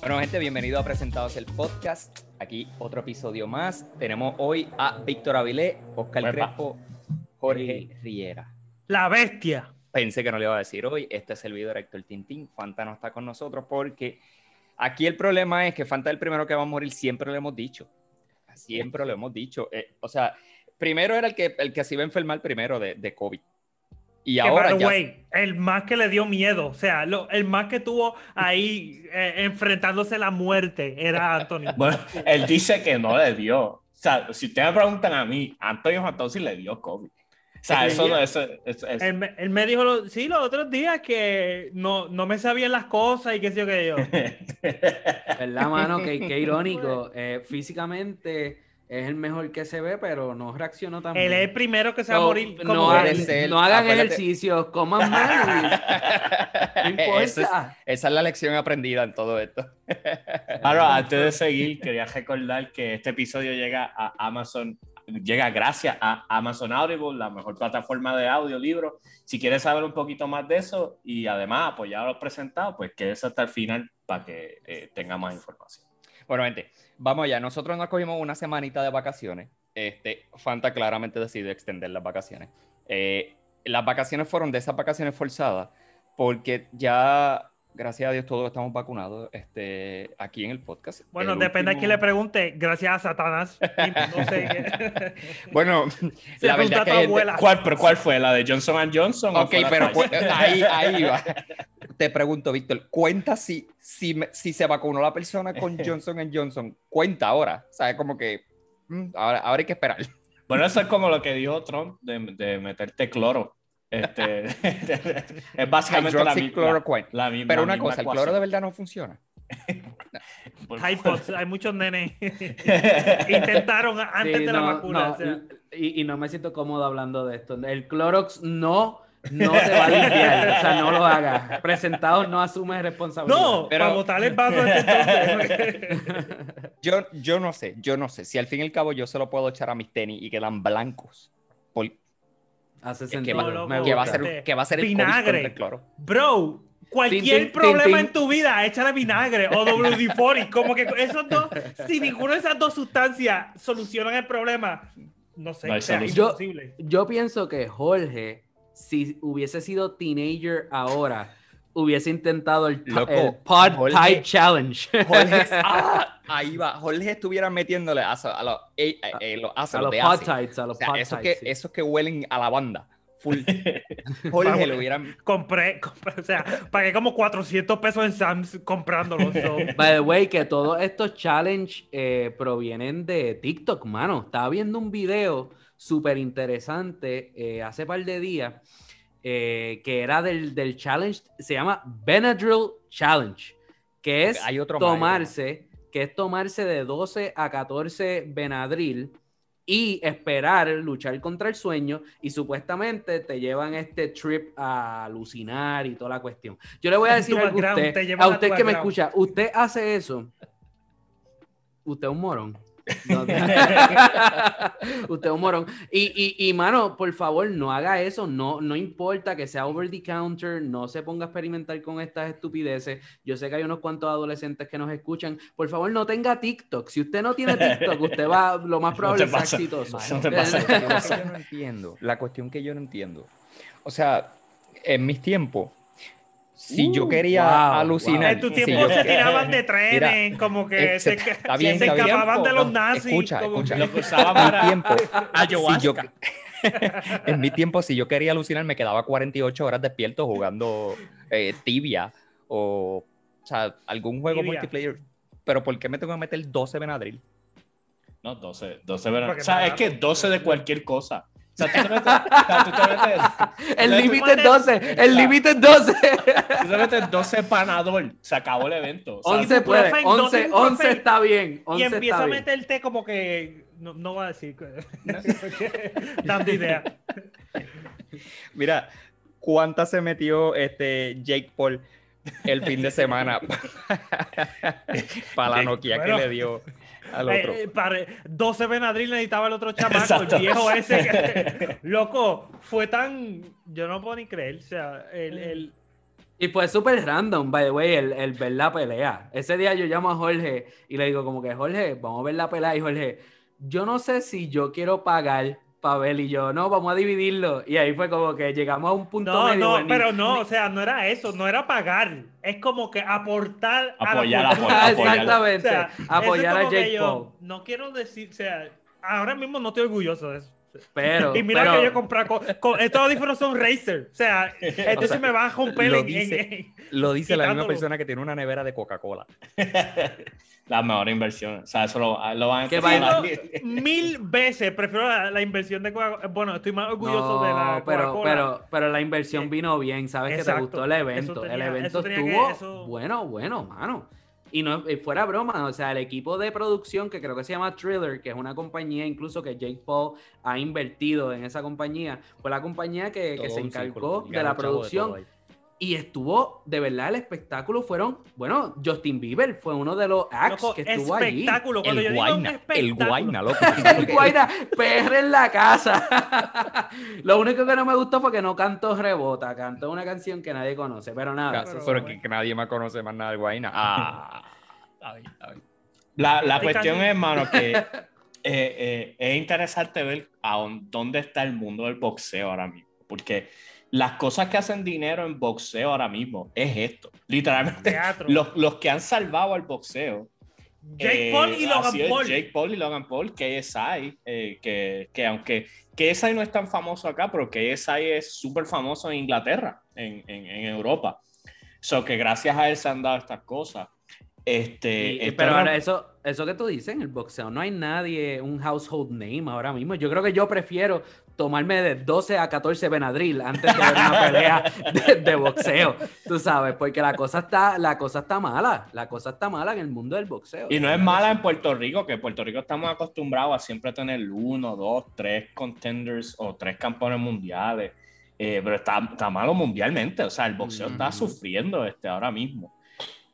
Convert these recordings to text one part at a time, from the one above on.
Bueno, gente, bienvenido a Presentados el Podcast. Aquí otro episodio más. Tenemos hoy a Víctor Avilé, Oscar Uepa. Crespo, Jorge Riera. La bestia. Pensé que no le iba a decir hoy. Este es el video Héctor Tintín. Fanta no está con nosotros porque aquí el problema es que Fanta es el primero que va a morir. Siempre lo hemos dicho. Siempre lo hemos dicho. Eh, o sea, primero era el que, el que se iba a enfermar primero de, de COVID. Y Que, ahora ya... way, el más que le dio miedo, o sea, lo- el más que tuvo ahí eh, enfrentándose a la muerte era Anthony. Bueno, él dice que no le dio. O sea, si ustedes me preguntan a mí, Antonio Fantozzi le dio COVID. O sea, eso no es. es- es- Él, me- él me dijo, lo- sí, los otros días que no, no me sabían las cosas y qué sé yo qué yo. ¿Verdad, mano? Qué, qué irónico. Eh, físicamente es el mejor que se ve, pero no reaccionó tan Él es el bien. primero que se va a morir. como no, él. no hagan Acuérdate- ejercicios, coman mal. No importa. Es, esa es la lección aprendida en todo esto. Ahora, antes de seguir, quería recordar que este episodio llega a Amazon, llega gracias a Amazon Audible, la mejor plataforma de audiolibros. Si quieres saber un poquito más de eso y además apoyar a los presentados, pues quédese hasta el final para que eh, tenga más información. Bueno, gente, vamos allá. Nosotros nos cogimos una semanita de vacaciones. Este, Fanta claramente decidió extender las vacaciones. Eh, las vacaciones fueron de esas vacaciones forzadas porque ya, gracias a Dios, todos estamos vacunados este, aquí en el podcast. Bueno, El depende a último- quién le pregunte. Gracias a Satanás. Y no sé qué. Bueno, Se la verdad que... abuela. ¿Cuál, pero ¿Cuál fue? ¿La de Johnson Johnson? Ok, pero pues, ahí, ahí va. Te pregunto, Víctor, ¿cuenta si, si, si se vacunó la persona con Johnson Johnson? ¿Cuenta ahora? ¿Sabes? Como que mm, ahora, ahora hay que esperar. Bueno, eso es como lo que dijo Trump de, de meterte cloro. Este, es básicamente la, mi- Hydroxychloroquine. la- la misma. Pero una misma cosa, ¿el ecuación. cloro de verdad no funciona? Hay, pots, hay muchos nenes. Intentaron antes Sí, de la no, vacuna. no, o sea. y, y no me siento cómodo hablando de esto. El Clorox no, no te va a limpiar. o sea, no lo hagas. Presentados no asumes responsabilidad. No, Pero- para botar el vaso. Yo, yo no sé, yo no sé. Si al fin y al cabo yo se lo puedo echar a mis tenis y quedan blancos, por- Hace que, sentido. va, que va a ser, que va a ser el Vinagre. contra el cloro. Bro, cualquier problema en tu vida, échale vinagre o WD-40. Como que esos dos, si ninguna de esas dos sustancias solucionan el problema, no sé, No o sea, imposible. Yo pienso que Jorge, si hubiese sido teenager ahora, hubiese intentado el, Loco, el Pod Jorge- Tide Challenge. Jorge, ah, ahí va. Jorge estuviera metiéndole a, a los, eh, eh, eh, los a ácidos los de Pod. Tides, a los O sea, Pod esos Tides, que, sí. esos que huelen a lavanda. Full. Jorge lo hubieran. Compré, compré, o sea, pagué como 400 pesos en Sam's comprándolos. so. By the way, que todos estos challenge eh, provienen de TikTok, mano. Estaba viendo un video súper interesante eh, hace par de días eh, que era del, del challenge, se llama Benadryl Challenge, que es Hay otro más, hay otro tomarse, que es tomarse de 12 a 14 Benadryl y esperar luchar contra el sueño y supuestamente te llevan este trip a alucinar y toda la cuestión. Yo le voy a decir algo a usted, a usted que me escucha, usted hace eso. Usted es un morón. No, usted es un morón. Y, y, y, mano, por favor, no haga eso. No, no importa que sea over the counter. No se ponga a experimentar con estas estupideces. Yo sé que hay unos cuantos adolescentes que nos escuchan. Por favor, no tenga TikTok. Si usted no tiene TikTok, usted va, lo más probable te es exitoso. No te pasa. La cuestión que yo no entiendo. La cuestión que yo no entiendo. O sea, en mis tiempos, si yo Uh, quería wow, alucinar. En tu si tiempo yo- se tiraban de trenes, como que se, está bien, se está bien. escapaban de los nazis. escucha, como escucha. que- Lo que usaba en mi para tiempo, ayahuasca. si yo, en mi tiempo, si yo quería alucinar, me quedaba 48 horas despierto jugando eh, tibia o, o sea, algún juego Tibia. multiplayer. Pero ¿por qué me tengo que meter 12 Benadryl? No, 12, 12 verano. Porque O sea, es que 12 de cualquier cosa. Sea, tú te metes, o sea, tú te metes, El límite es metes- 12. El límite es 12. tú te metes 12 panador. Se acabó el evento. O sea, 11 puede. ibuprofen, 11, 12 11 ibuprofen. está bien. y 11 empieza está a bien. meterte como que no, no va a decir dando idea Mira, ¿cuántas se metió este Jake Paul el fin de semana para la Nokia bueno. que le dio al otro? Eh, pare- 12 Benadryl necesitaba el otro chamaco Exacto. el viejo ese que, loco fue tan yo no puedo ni creer o sea el, el- Y fue súper random, by the way, el, el ver la pelea. Ese día yo llamo a Jorge y le digo como que, Jorge, vamos a ver la pelea. Y Jorge, yo no sé si yo quiero pagar para ver. Y yo, no, vamos a dividirlo. Y ahí fue como que llegamos a un punto No, medio, no, ni- pero no, o sea, no era eso, no era pagar. Es como que aportar a la Apoyar, cultura. apoyar, apoyar. Exactamente. O sea, apoyar a Jake Paul. No quiero decir, o sea, ahora mismo no estoy orgulloso de eso. Pero, y mira pero- que yo compré co- co- estos audífonos son Razer. O sea, entonces sea, me va a romper lo en- dice- en- Lo dice la misma persona que tiene una nevera de Coca-Cola. La mejor inversión. O sea, eso lo, lo van a Qué empezar a- vaina. mil veces prefiero la, la inversión de Coca-Cola. Bueno, estoy más orgulloso No, de la pero, Coca-Cola. pero, pero la inversión vino bien, sabes que te gustó el evento. Eso tenía- el evento tenía que- estuvo eso- bueno, bueno, mano. Y no y fuera broma, o sea, el equipo de producción que creo que se llama Thriller, que es una compañía incluso que Jake Paul ha invertido en esa compañía, fue la compañía que, se encargó círculo. de la de producción. Y estuvo, de verdad, el espectáculo fueron, bueno, Justin Bieber fue uno de los acts Loco, que estuvo allí. espectáculo. Cuando yo El digo un guayna, el espectáculo- guayna, loco. El Guaira, PR en la casa. Lo único que no me gustó fue que no cantó Rebota, cantó una canción que nadie conoce, pero nada. Pero pero que, que nadie más conoce más nada del guayna. Ah. Está bien, está bien. La, la cuestión es, hermano, que eh, eh, es interesante ver a dónde está el mundo del boxeo ahora mismo. Porque las cosas que hacen dinero en boxeo ahora mismo es esto. Literalmente, los, los que han salvado al boxeo. Jake eh, Paul y Logan Paul. Jake Paul y Logan Paul, KSI, eh, que, que aunque KSI no es tan famoso acá, pero KSI es súper famoso en Inglaterra, en, en, en Europa. So que gracias a él se han dado estas cosas. Este, Y- esto pero no- ahora eso, eso que tú dices en el boxeo, no hay nadie, un household name ahora mismo. Yo creo que yo prefiero tomarme de 12 a 14 Benadryl antes de ver una pelea de, de boxeo, tú sabes, porque la cosa está, la cosa está mala, la cosa está mala en el mundo del boxeo. Y no es mala en Puerto Rico, que en Puerto Rico estamos acostumbrados a siempre tener uno, dos, tres contenders o tres campeones mundiales. Eh, pero está, está malo mundialmente. O sea, el boxeo está Ujú. sufriendo este, ahora mismo.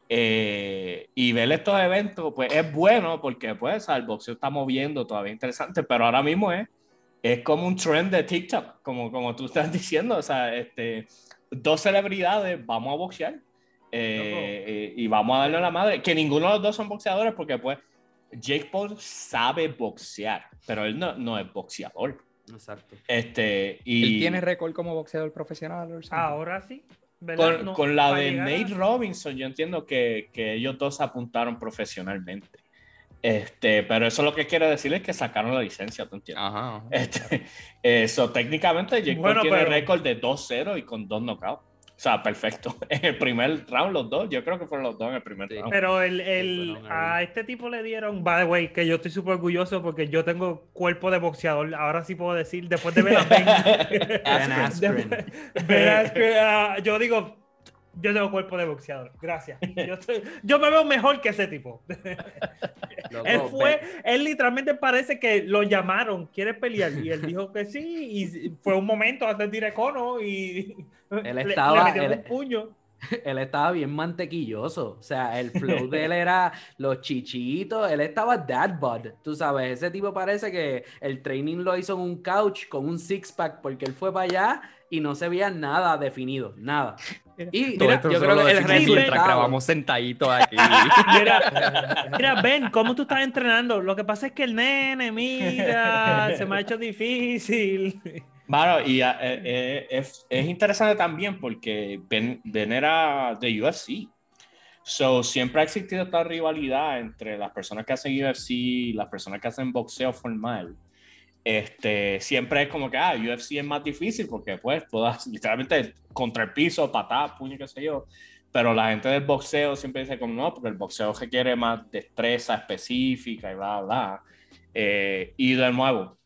Eh, y ver estos eventos, pues es bueno porque pues, el boxeo está moviendo todavía interesante, pero ahora mismo es, es como un trend de TikTok, como, como tú estás diciendo. O sea, este, dos celebridades, vamos a boxear. Eh, y vamos a darle a la madre. Que ninguno de los dos son boxeadores porque pues Jake Paul sabe boxear, pero él no, no es boxeador. Exacto. Este, y ¿Él tiene récord como boxeador profesional? Ahora sí. con, No, con la de a- Nate Robinson, yo entiendo que, que ellos dos apuntaron profesionalmente. Este, pero eso lo que quiere decir es que sacaron la licencia, ¿tú entiendes? Ajá. ajá. Este, eso técnicamente Jake Bueno, Paul tiene pero- récord de 2-0 y con dos knockouts. O sea, perfecto. En el primer round, los dos, yo creo que fueron los dos en el primer Sí. round. Pero el, el- a este tipo le dieron, by the way, que yo estoy súper orgulloso porque yo tengo cuerpo de boxeador. Ahora sí puedo decir, después de ver a Ben. Ben Askren. Ben Askren, ah, yo digo, yo tengo cuerpo de boxeador. Gracias. Yo, estoy- yo me veo mejor que ese tipo. Loco, él fue, él literalmente parece que lo llamaron, ¿quieres pelear? Y él dijo que sí, y fue un momento antes de ir a Cono y Él le- estaba- le metieron él- un puño. él estaba bien mantequilloso. O sea, el flow de él era los chichitos. Él estaba dad bod. Tú sabes, ese tipo parece que el training lo hizo en un couch con un six pack porque él fue para allá y no se veía nada definido. Nada. Y Todo Mira, esto yo solo creo lo que el decimos mientras grabamos sentaditos aquí. Mira, mira, Ben, ¿cómo tú estás entrenando? Lo que pasa es que el nene, mira, se me ha hecho difícil. Claro, y eh, eh, es, es interesante también porque Ben, Ben era de UFC. So, siempre ha existido esta rivalidad entre las personas que hacen UFC y las personas que hacen boxeo formal. Este, siempre es como que, ah, UFC es más difícil porque, pues, todas literalmente contra el piso, patadas, puño, qué sé yo. Pero la gente del boxeo siempre dice, como no, porque el boxeo requiere más destreza específica y bla, bla. Eh, y de nuevo,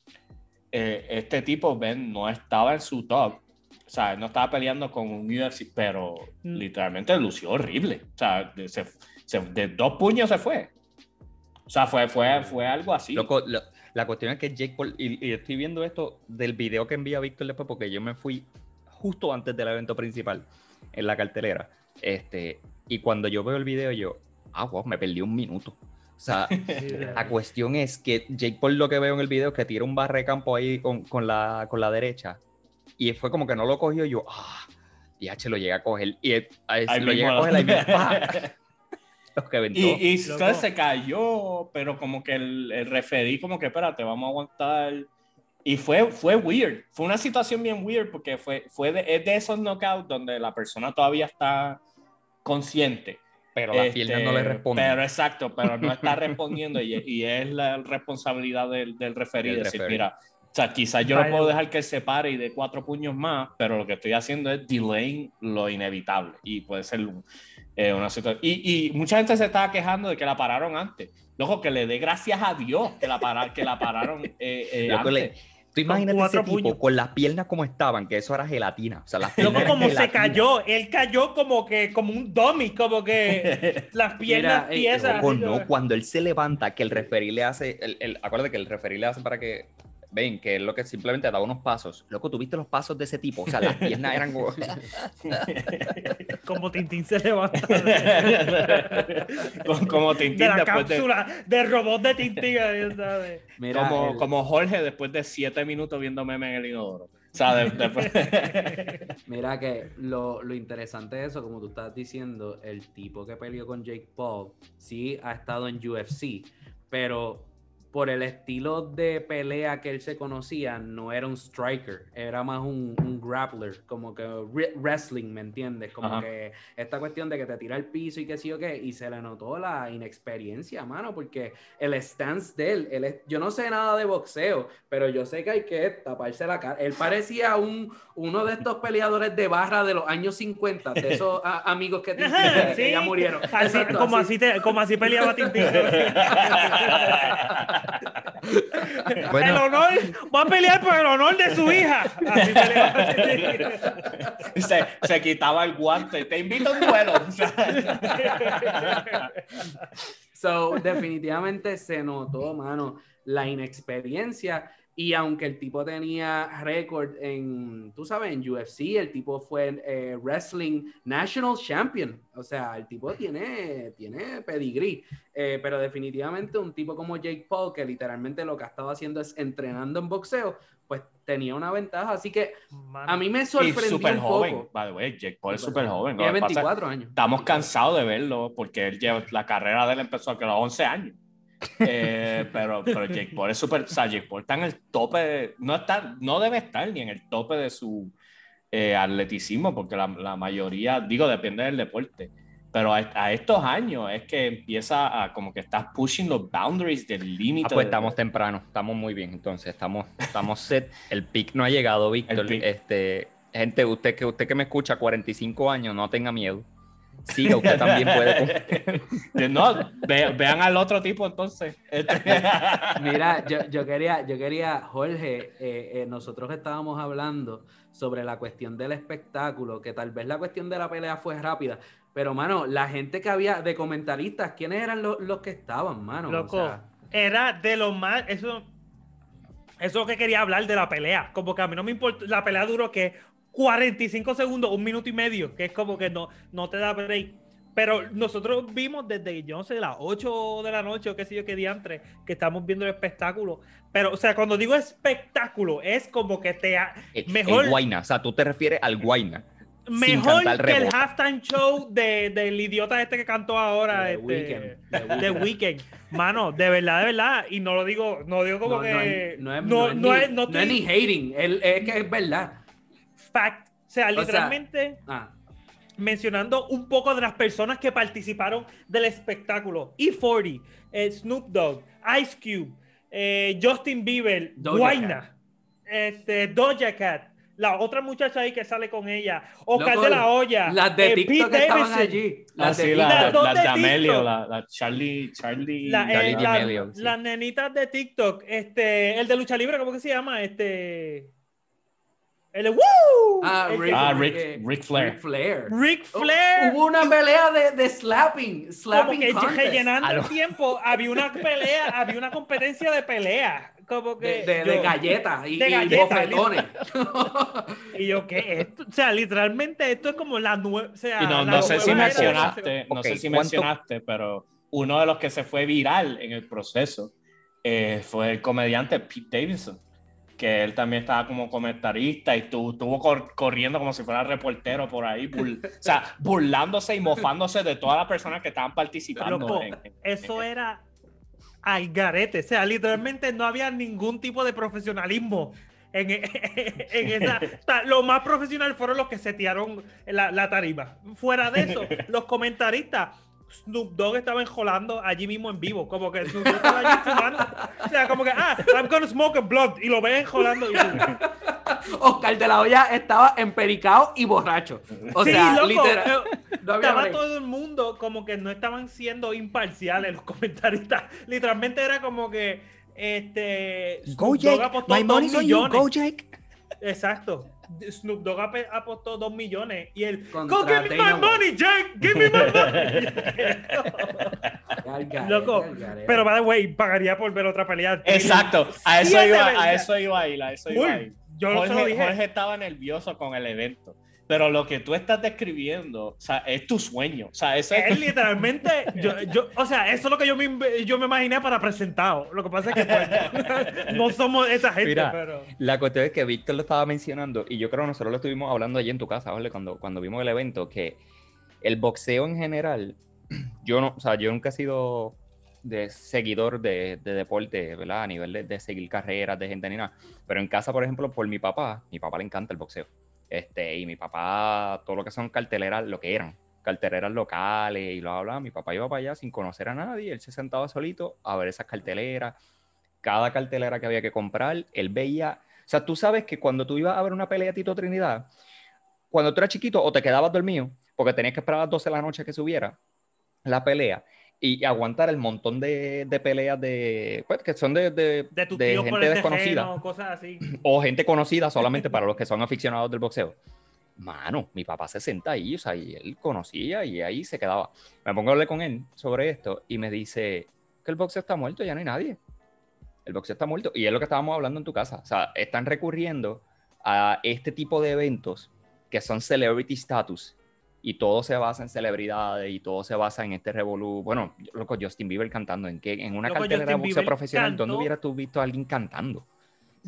eh, este tipo, Ben, no estaba en su top. O sea, no estaba peleando con un UFC, pero Mm. literalmente lució horrible. O sea, de, se- se- de dos puños se fue. O sea, fue, fue, fue algo así. Loco, lo- la cuestión es que Jake Paul, y, y estoy viendo esto del video que envía Víctor después, porque yo me fui justo antes del evento principal en la cartelera. Este, y cuando yo veo el video, yo, ah, wow, me perdí un minuto. O sea, la cuestión es que Jake Paul lo que veo en el video es que tira un barre de campo ahí con, con la, con la derecha. Y fue como que no lo cogió y yo, ah, Y H lo llega a coger. Y él Ahí lo llega a coger la- ahí mismo. ¡pa! Los que aventó. Y, y entonces se cayó, pero como que el, el referí, como que espérate, vamos a aguantar. Y fue, fue weird. Fue una situación bien weird porque fue, fue de, es de esos knockouts donde la persona todavía está consciente. pero las Este, piernas no le responden. Pero exacto, pero no está respondiendo y, y es la responsabilidad del, del referí Del decir, referee. mira, o sea, quizás yo no puedo dejar que se pare y de cuatro puños más, pero lo que estoy haciendo es delaying lo inevitable y puede ser un- eh, una situación. Y, y mucha gente se estaba quejando de que la pararon antes. Loco, que le dé gracias a Dios que la, para- que la pararon eh, eh, Loco, antes. le- Tú imagínate ese tipo puños. con las piernas como estaban, que eso era gelatina. O sea, las Loco, piernas como se cayó, él cayó como que, como un dummy, como que las piernas Mira. Loco, así, no, cuando él se levanta, que el referí le hace, el, el- acuérdate que el referí le hace para que, ven, que es lo que simplemente da unos pasos. Loco, ¿tú viste los pasos de ese tipo? O sea, las piernas eran como... Como Tintín se levanta como, como Tintín de la después de- cápsula del robot de Tintín, ¿sabes? Mira, como, el- como Jorge después de siete minutos viendo meme en el inodoro. O sea, de- después- Mira que lo, lo interesante de eso, como tú estás diciendo, el tipo que peleó con Jake Paul sí ha estado en UFC, pero por el estilo de pelea que él se conocía, no era un striker, era más un, un grappler, como que re- wrestling, ¿me entiendes? Como Ajá. que esta cuestión de que te tira al piso y que sí o qué, y se le notó la inexperiencia, mano, porque el stance de él, él es- yo no sé nada de boxeo, pero yo sé que hay que taparse la cara. Él parecía un, uno de estos peleadores de barra de los años 50, de esos a- amigos que, te- Ajá, que sí. ya murieron. Así, Exacto, como, así. así te- como así peleaba Tintín. El honor, va a pelear por el honor de su hija. Así se, se quitaba el guante. Te invito a un duelo. So, definitivamente se notó, mano, la inexperiencia. Y aunque el tipo tenía récord en, tú sabes, en UFC, el tipo fue eh, Wrestling National Champion. O sea, el tipo tiene, tiene pedigrí. Eh, pero definitivamente un tipo como Jake Paul, que literalmente lo que ha estado haciendo es entrenando en boxeo, pues tenía una ventaja. Así que Mano, a mí me y sorprendió súper un joven. poco. By the way, Jake Paul es Súper súper joven. Tiene Lo que pasa es que 24 años. Estamos cansados de verlo porque él lleva, la carrera de él empezó a que a los 11 años. Eh, pero, pero Jake Paul es súper. O sea, Jake Paul está en el tope. de- no, está, no debe estar ni en el tope de su eh, atleticismo porque la, la mayoría, digo, depende del deporte. Pero a, a estos años es que empieza a como que estás pushing los boundaries del límite. ah, pues de- estamos temprano, estamos muy bien, entonces estamos, estamos set. El pick no ha llegado, Víctor. Este, gente, usted que, usted que me escucha, 45 años, no tenga miedo. Siga, usted también puede. De- No, ve- vean al otro tipo entonces. Este- Mira, yo, yo quería, yo quería, Jorge, eh, eh, nosotros estábamos hablando sobre la cuestión del espectáculo, que tal vez la cuestión de la pelea fue rápida, pero mano, la gente que había de comentaristas, ¿quiénes eran los, los que estaban, mano? O Loco, sea, era de lo más. Eso, eso es lo que quería hablar de la pelea. Como que a mí no me importa. La pelea duró que 45 segundos, un minuto y medio, que es como que no, no te da break. Pero nosotros vimos desde, yo no sé, las 8 de la noche o qué sé yo, qué diantre, que estamos viendo el espectáculo. Pero, o sea, cuando digo espectáculo, es como que te. ha- El, Mejor- el Guayna, o sea, tú te refieres al Guayna. Mejor que el halftime show de- del idiota este que cantó ahora. The este, Weeknd, The The Weeknd. Mano, de verdad, de verdad. Y no lo digo, no digo como no, que. no es, no, no es no es- no no es ni hating, es que es verdad. Fact. O sea, sea, literalmente Ah, mencionando un poco de las personas que participaron del espectáculo. E40, eh, Snoop Dogg, Ice Cube, eh, Justin Bieber, Guayna, este, Doja Cat. La otra muchacha ahí que sale con ella, Oscar Loco, de la Olla, las de eh, TikTok Pete estaban Davidson, allí. Las de la, Las la de Amelio, la, la Charlie, Charlie. La- eh, sí. Las nenitas de TikTok, este, el de lucha libre, ¿cómo que se llama? Este. El ¡Woo! Ah, que- Rick, Ah, eh, Rick- Ric Flair. Ric Flair. Ric Oh, Flair. Hubo una pelea de, de slapping, como slapping que contest. rellenando el tiempo, había una pelea, había una competencia de pelea. Como que. de, de, de galletas y, de y galletas, bofetones. Y yo, ¿qué? Esto, o sea, literalmente esto es como la nueva. O sea, no, la no sé si mencionaste, no Ok, sé si ¿cuánto- mencionaste, pero uno de los que se fue viral en el proceso eh, fue el comediante Pete Davidson, que él también estaba como comentarista y estuvo, estuvo cor- corriendo como si fuera reportero por ahí, o sea, burlándose y mofándose de todas las personas que estaban participando. Loco, en- en- Eso en- era al garete. O sea, literalmente no había ningún tipo de profesionalismo. En, en esa, lo más profesional fueron los que setearon la, la tarima. Fuera de eso, los comentaristas, Snoop Dogg estaba enjolando allí mismo en vivo. Como que Snoop Dogg estaba allí fumando. O sea, como que, ah, I'm gonna smoke a blunt. Y lo ves enjolando. Y Oscar de la Hoya estaba empericado y borracho. O sí, sea, loco, literal. no había estaba break. todo el mundo como que no estaban siendo imparciales los comentaristas. Literalmente era como que este Go Jake, apostó my money's on you, millones. go Jake. Exacto. Snoop Dogg ap- apostó dos millones y él Go give me my money, Jake, give me my money. Loco. Pero by the way, pagaría por ver otra pelea. Exacto, a eso, iba, a eso iba a ir, a eso iba a ir. Yo no se lo Jorge, dije. Jorge estaba nervioso con el evento, pero lo que tú estás describiendo, o sea, es tu sueño, o sea, eso es... Él literalmente, yo, yo, o sea, eso es lo que yo me, yo me imaginé para presentado. Lo que pasa es que pues, no somos esa gente, Mira, pero. La cuestión es que Víctor lo estaba mencionando y yo creo que nosotros lo estuvimos hablando allí en tu casa, ¿vale? Cuando, cuando vimos el evento, que el boxeo en general, yo no, o sea, yo nunca he sido de seguidor de, de deporte, ¿verdad? A nivel de, de seguir carreras de gente ni nada. Pero en casa, por ejemplo, por mi papá, mi papá le encanta el boxeo. Este, y mi papá, todo lo que son carteleras, lo que eran, carteleras locales y bla, bla, mi papá iba para allá sin conocer a nadie, él se sentaba solito a ver esas carteleras, cada cartelera que había que comprar, él veía, o sea, tú sabes que cuando tú ibas a ver una pelea Tito Trinidad, cuando tú eras chiquito o te quedabas dormido, porque tenías que esperar a las 12 de la noche que subiera la pelea y aguantar el montón de, de peleas de, pues, que son de, de, De tíos por gente desconocida tejeno, cosas así. o gente conocida solamente para los que son aficionados del boxeo. Mano, mi papá se senta ahí, o sea, y él conocía y ahí se quedaba. Me pongo a hablar con él sobre esto y me dice que el boxeo está muerto, ya no hay nadie. El boxeo está muerto. Y es lo que estábamos hablando en tu casa. O sea, están recurriendo a este tipo de eventos que son celebrity status y todo se basa en celebridades y todo se basa en este revolú. Bueno, loco, Justin Bieber cantando. ¿En qué? En una Loco, cartelera de boxeo Bieber profesional, ¿dónde hubieras tú visto a alguien cantando?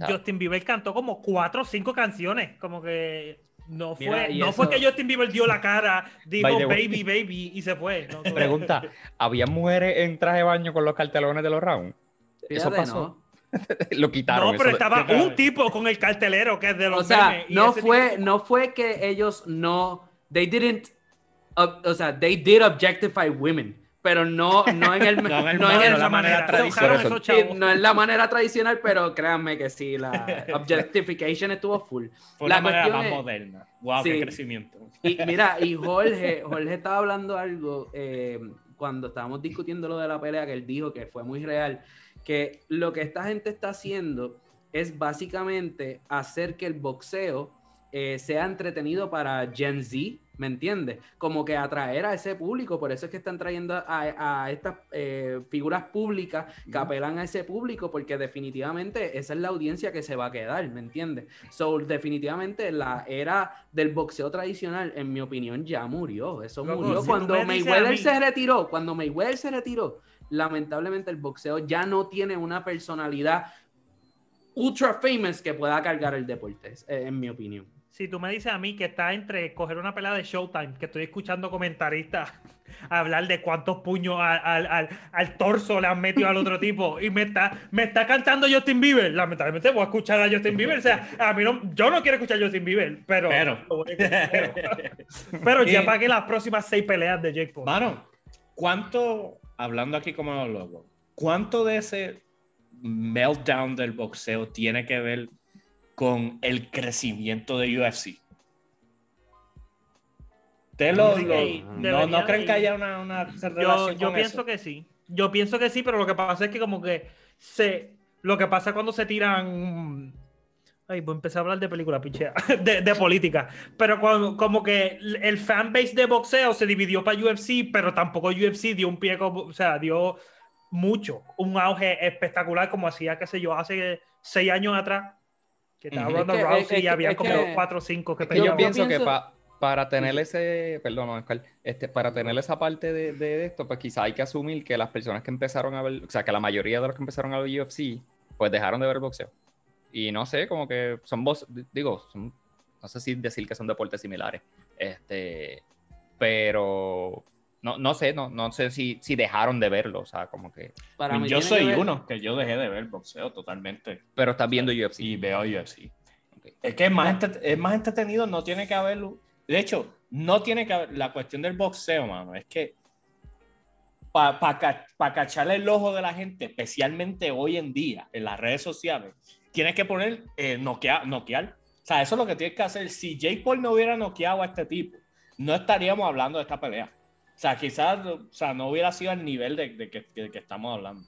Justin Bieber cantó como cuatro o cinco canciones. Como que no fue, Mira, no fue que Justin Bieber dio la cara, dijo baby, baby y se fue. No, no. Pregunta, ¿había mujeres en traje de baño con los cartelones de los rounds? Eso pasó. ¿no? Lo quitaron. No, pero eso estaba un tipo con el cartelero que es de los O sea, memes, no fue, tipo- no fue que ellos no, they didn't, o sea, they did objectify women, pero no, no en el, No en el no modo, en de el- la manera tradicional. sí, no en la manera tradicional, pero créanme que sí, la objectification estuvo full. Fue La una manera más es- moderna. Wow, Sí. qué crecimiento. Y mira, y Jorge, Jorge estaba hablando algo eh, cuando estábamos discutiendo lo de la pelea que él dijo que fue muy real, que lo que esta gente está haciendo es básicamente hacer que el boxeo eh, sea entretenido para Gen Z, ¿me entiendes? Como que atraer a ese público, por eso es que están trayendo a, a estas eh, figuras públicas que apelan a ese público, porque definitivamente esa es la audiencia que se va a quedar, ¿me entiendes? So, definitivamente la era del boxeo tradicional, en mi opinión, ya murió. Eso Loco, murió si cuando me Mayweather se retiró. Cuando Mayweather se retiró, lamentablemente el boxeo ya no tiene una personalidad ultra famous que pueda cargar el deporte, eh, en mi opinión. Si tú me dices a mí que está entre coger una pelea de Showtime, que estoy escuchando comentaristas hablar de cuántos puños al, al- al- al torso le han metido al otro tipo y me está, me está cantando Justin Bieber, lamentablemente voy a escuchar a Justin Bieber. O sea, a mí no, yo no quiero escuchar a Justin Bieber, pero, Pero. pero, pero ya pagué las próximas seis peleas de Jake Paul. Mano, ¿cuánto, hablando aquí como los locos, cuánto de ese meltdown del boxeo tiene que ver con el crecimiento de UFC? ¿Ustedes lo- Sí, lo- no, no creen que haya una, una Yo, relación yo con pienso eso? que sí. Yo pienso que sí, pero lo que pasa es que como que se... Lo que pasa cuando se tiran... Ay, voy a empezar a hablar de película, pichea. De, de política. Pero cuando, como que el fanbase de boxeo se dividió para UFC, pero tampoco UFC dio un pie como... O sea, dio mucho. Un auge espectacular como hacía, qué sé yo, hace seis años atrás. Que estaba. Ronda Es que- Rousey es que- y había es como que- cuatro o cinco que que yo peleaban. pienso, que pa- para tener ese, perdón, Oscar, este, para tener esa parte de, de esto, pues quizá hay que asumir que las personas que empezaron a ver, o sea, que la mayoría de los que empezaron a ver UFC, pues dejaron de ver boxeo. Y no sé, como que son vos, digo, son- no sé si decir que son deportes similares. Este, pero no, no sé, no, no sé si, si dejaron de verlo, o sea, como que. Para mí yo que soy uno que yo dejé de ver boxeo totalmente. Pero estás viendo UFC. Y veo UFC. Ok. Es que es más, es más entretenido, no tiene que haberlo. De hecho, no tiene que haber. La cuestión del boxeo, mano, es que para cacharle el ojo de la gente, especialmente hoy en día en las redes sociales, tienes que poner eh, noquear, noquear. O sea, eso es lo que tienes que hacer. Si Jake Paul no hubiera noqueado a este tipo, no estaríamos hablando de esta pelea. O sea, quizás o sea, no hubiera sido al nivel de, de que, de que estamos hablando.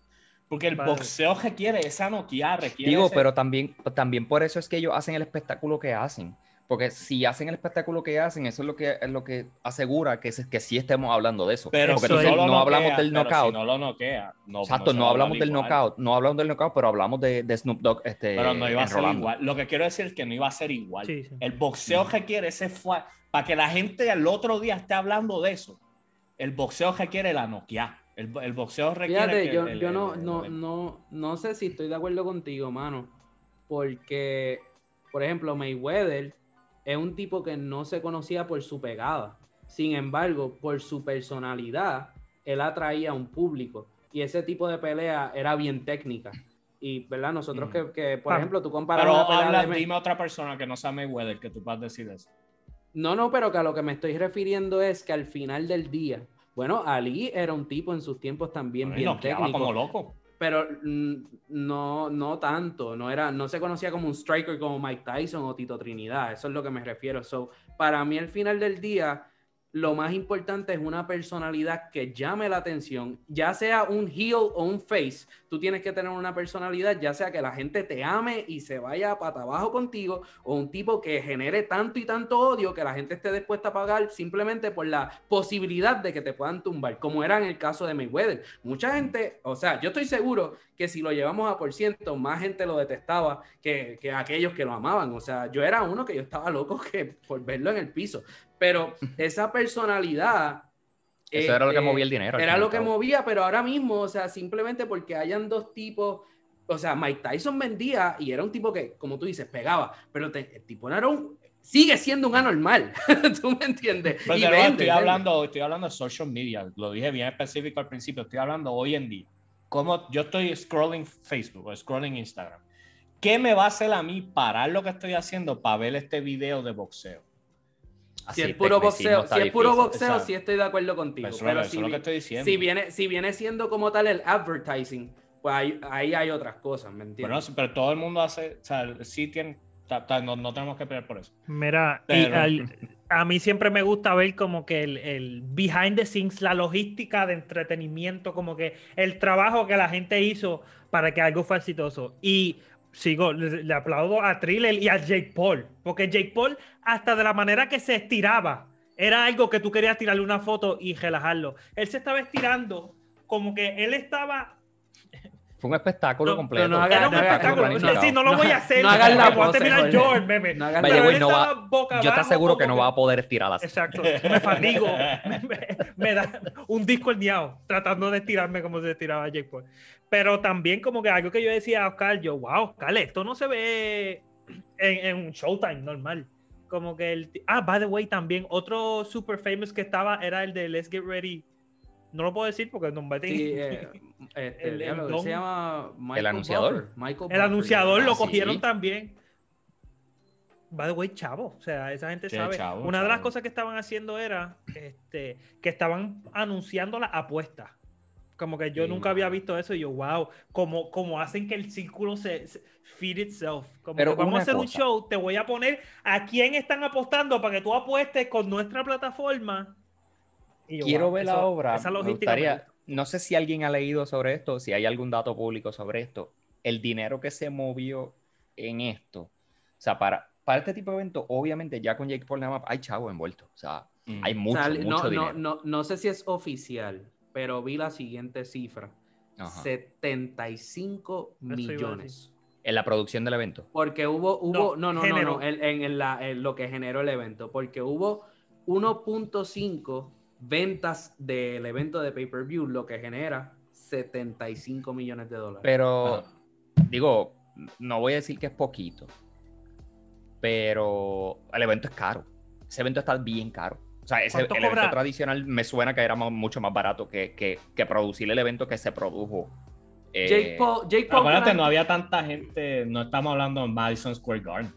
Porque el Vale. boxeo requiere esa noquear, requiere. Digo, ese- pero también, también por eso es que ellos hacen el espectáculo que hacen. Porque si hacen el espectáculo que hacen, eso es lo que, es lo que asegura que, se- que sí estemos hablando de eso. Pero Porque entonces es- no hablamos del knockout. Si no lo noquea. No, Exacto, no, a hablamos del igual. knockout, no hablamos del knockout, pero hablamos de, de Snoop Dogg. Este, Pero no iba a ser Rolando. igual. Lo que quiero decir es que no iba a ser igual. Sí, sí. El boxeo requiere ese fue para que la gente al otro día esté hablando de eso. El boxeo requiere la noquear. El, el boxeo requiere. Fíjate, que yo, el- yo el- no, el- no, el- no, no sé si estoy de acuerdo contigo, mano. Porque, por ejemplo, Mayweather es un tipo que no se conocía por su pegada. Sin embargo, por su personalidad, él atraía a un público. Y ese tipo de pelea era bien técnica. Y, ¿verdad? Nosotros Mm. que, que, por Ah. ejemplo, tú comparas Pero una pelea habla, de dime otra persona que no sea Mayweather que tú puedas decir eso. No, no, pero que a lo que me estoy refiriendo es que al final del día, bueno, Ali era un tipo en sus tiempos también Y bien técnico. como loco. pero mm, no, no tanto, no era, no se conocía como un striker como Mike Tyson o Tito Trinidad, eso es lo que me refiero. So, para mí al final del día, lo más importante es una personalidad que llame la atención, ya sea un heel o un face, tú tienes que tener una personalidad, ya sea que la gente te ame y se vaya pata abajo contigo, o un tipo que genere tanto y tanto odio que la gente esté dispuesta a pagar simplemente por la posibilidad de que te puedan tumbar, como era en el caso de Mayweather. Mucha gente, o sea, yo estoy seguro que si lo llevamos a por ciento, más gente lo detestaba que, que aquellos que lo amaban. O sea, yo era uno que yo estaba loco que por verlo en el piso. Pero esa personalidad... Eso eh, era lo que eh, movía el dinero. Era lo que movía, pero ahora mismo, o sea, simplemente porque hayan dos tipos, o sea, Mike Tyson vendía y era un tipo que, como tú dices, pegaba, pero te- el tipo no era un, sigue siendo un anormal, ¿tú me entiendes? Pero Y nuevo, vende, estoy, vende. hablando, estoy hablando de social media, lo dije bien específico al principio, estoy hablando hoy en día. Como yo estoy scrolling Facebook o scrolling Instagram. ¿Qué me va a hacer a mí parar lo que estoy haciendo para ver este video de boxeo? Si Así, es puro boxeo, si es puro difícil. boxeo, exacto. sí estoy de acuerdo contigo. Eso, pero si, que estoy diciendo. si viene, si viene siendo como tal el advertising, pues ahí, ahí hay otras cosas, ¿me Pero, entiendes? no, pero todo el mundo hace, o sea, sí tiene, ta- ta- no, no tenemos que pelear por eso. Mira, y Pero- al- a mí siempre me gusta ver como que el, el behind the scenes, la logística de entretenimiento, como que el trabajo que la gente hizo para que algo fuera exitoso. Y sigo, le, le aplaudo a Thriller y a Jake Paul, porque Jake Paul, hasta de la manera que se estiraba, era algo que tú querías tirarle una foto y relajarlo. Él se estaba estirando como que él estaba Fue un espectáculo No, completo. no haga- Era un no haga- espectáculo. planificado. Sí, no lo No- voy a hacer. no hagas la voy a terminar yo el meme. No hagas Pero él no va- estaba boca Yo te aseguro que no va a poder estirar así. Exacto, me fatigo, me, me- me da un disco herniado tratando de estirarme como se estiraba Jake Paul. Pero también como que algo que yo decía a Oscar, yo, wow, Oscar, esto no se ve en, en un Showtime normal. Como que el... Ah, by the way, también otro super famous que estaba era el de Let's Get Ready. No lo puedo decir porque no me Sí, eh, este, El- el él don- se llama Michael anunciador. Buffer, Michael El anunciador Ah, lo sí. cogieron también. By the way, chavo. O sea, esa gente Sí, sabe. chavo, Una de las cosas que estaban haciendo era este, que estaban anunciando la apuesta. Como que yo Sí, nunca había mano. visto eso y yo, wow, como, como hacen que el círculo se, se feed itself. Como Pero que vamos a hacer un cosa. show, te voy a poner a quién están apostando para que tú apuestes con nuestra plataforma. Y yo, Quiero wow, ver la eso- obra. Esa logística. me gustaría- gusta. no sé si alguien ha leído sobre esto, si hay algún dato público sobre esto. El dinero que se movió en esto. O sea, para, para este tipo de eventos, obviamente ya con Jake Paul nada más hay chavos envueltos. O sea, Mm. hay O mucho, sea, mucho no, no, dinero. no, no sé si es oficial, pero vi la siguiente cifra. Ajá. 75 iba a decir. millones. En la producción del evento. Porque hubo, hubo, no, no, no, no, en, en- en la- en lo que generó el evento, porque hubo 1.5 ventas del evento de pay-per-view, lo que genera 75 millones de dólares. Pero, digo, no voy a decir que es poquito, pero el evento es caro. Ese evento está bien caro. O sea, ese, el ¿Cuánto evento cobra? tradicional me suena que era mucho más barato que, que, que producir el evento que se produjo. eh, Jake Paul, Jake Paul Acuérdate, Grant- no había tanta gente, no estamos hablando en Madison Square Garden.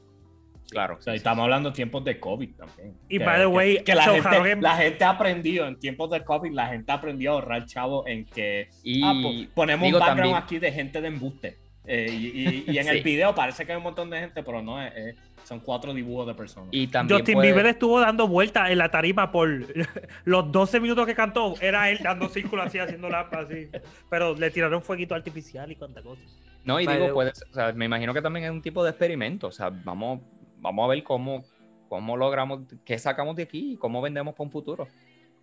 Claro. O sea, sí, estamos hablando de tiempos de COVID también. Y Que- by the que- way, que, la, so gente, la gente ha aprendido en tiempos de COVID, la gente ha aprendido a ahorrar chavo en que Y ah, po- ponemos digo un background también- aquí de gente de embuste. Eh, y, y- y en Sí. el video parece que hay un montón de gente, pero no es, es- son cuatro dibujos de personas. Y también Justin puede- Bieber estuvo dando vueltas en la tarima por los 12 minutos que cantó. Era él dando círculos así, haciendo la así. Pero le tiraron fueguito artificial y cuánta cosa. No, y digo, puede o sea, me imagino que también es un tipo de experimento. O sea, vamos, vamos a ver cómo, cómo logramos, qué sacamos de aquí y cómo vendemos para un futuro.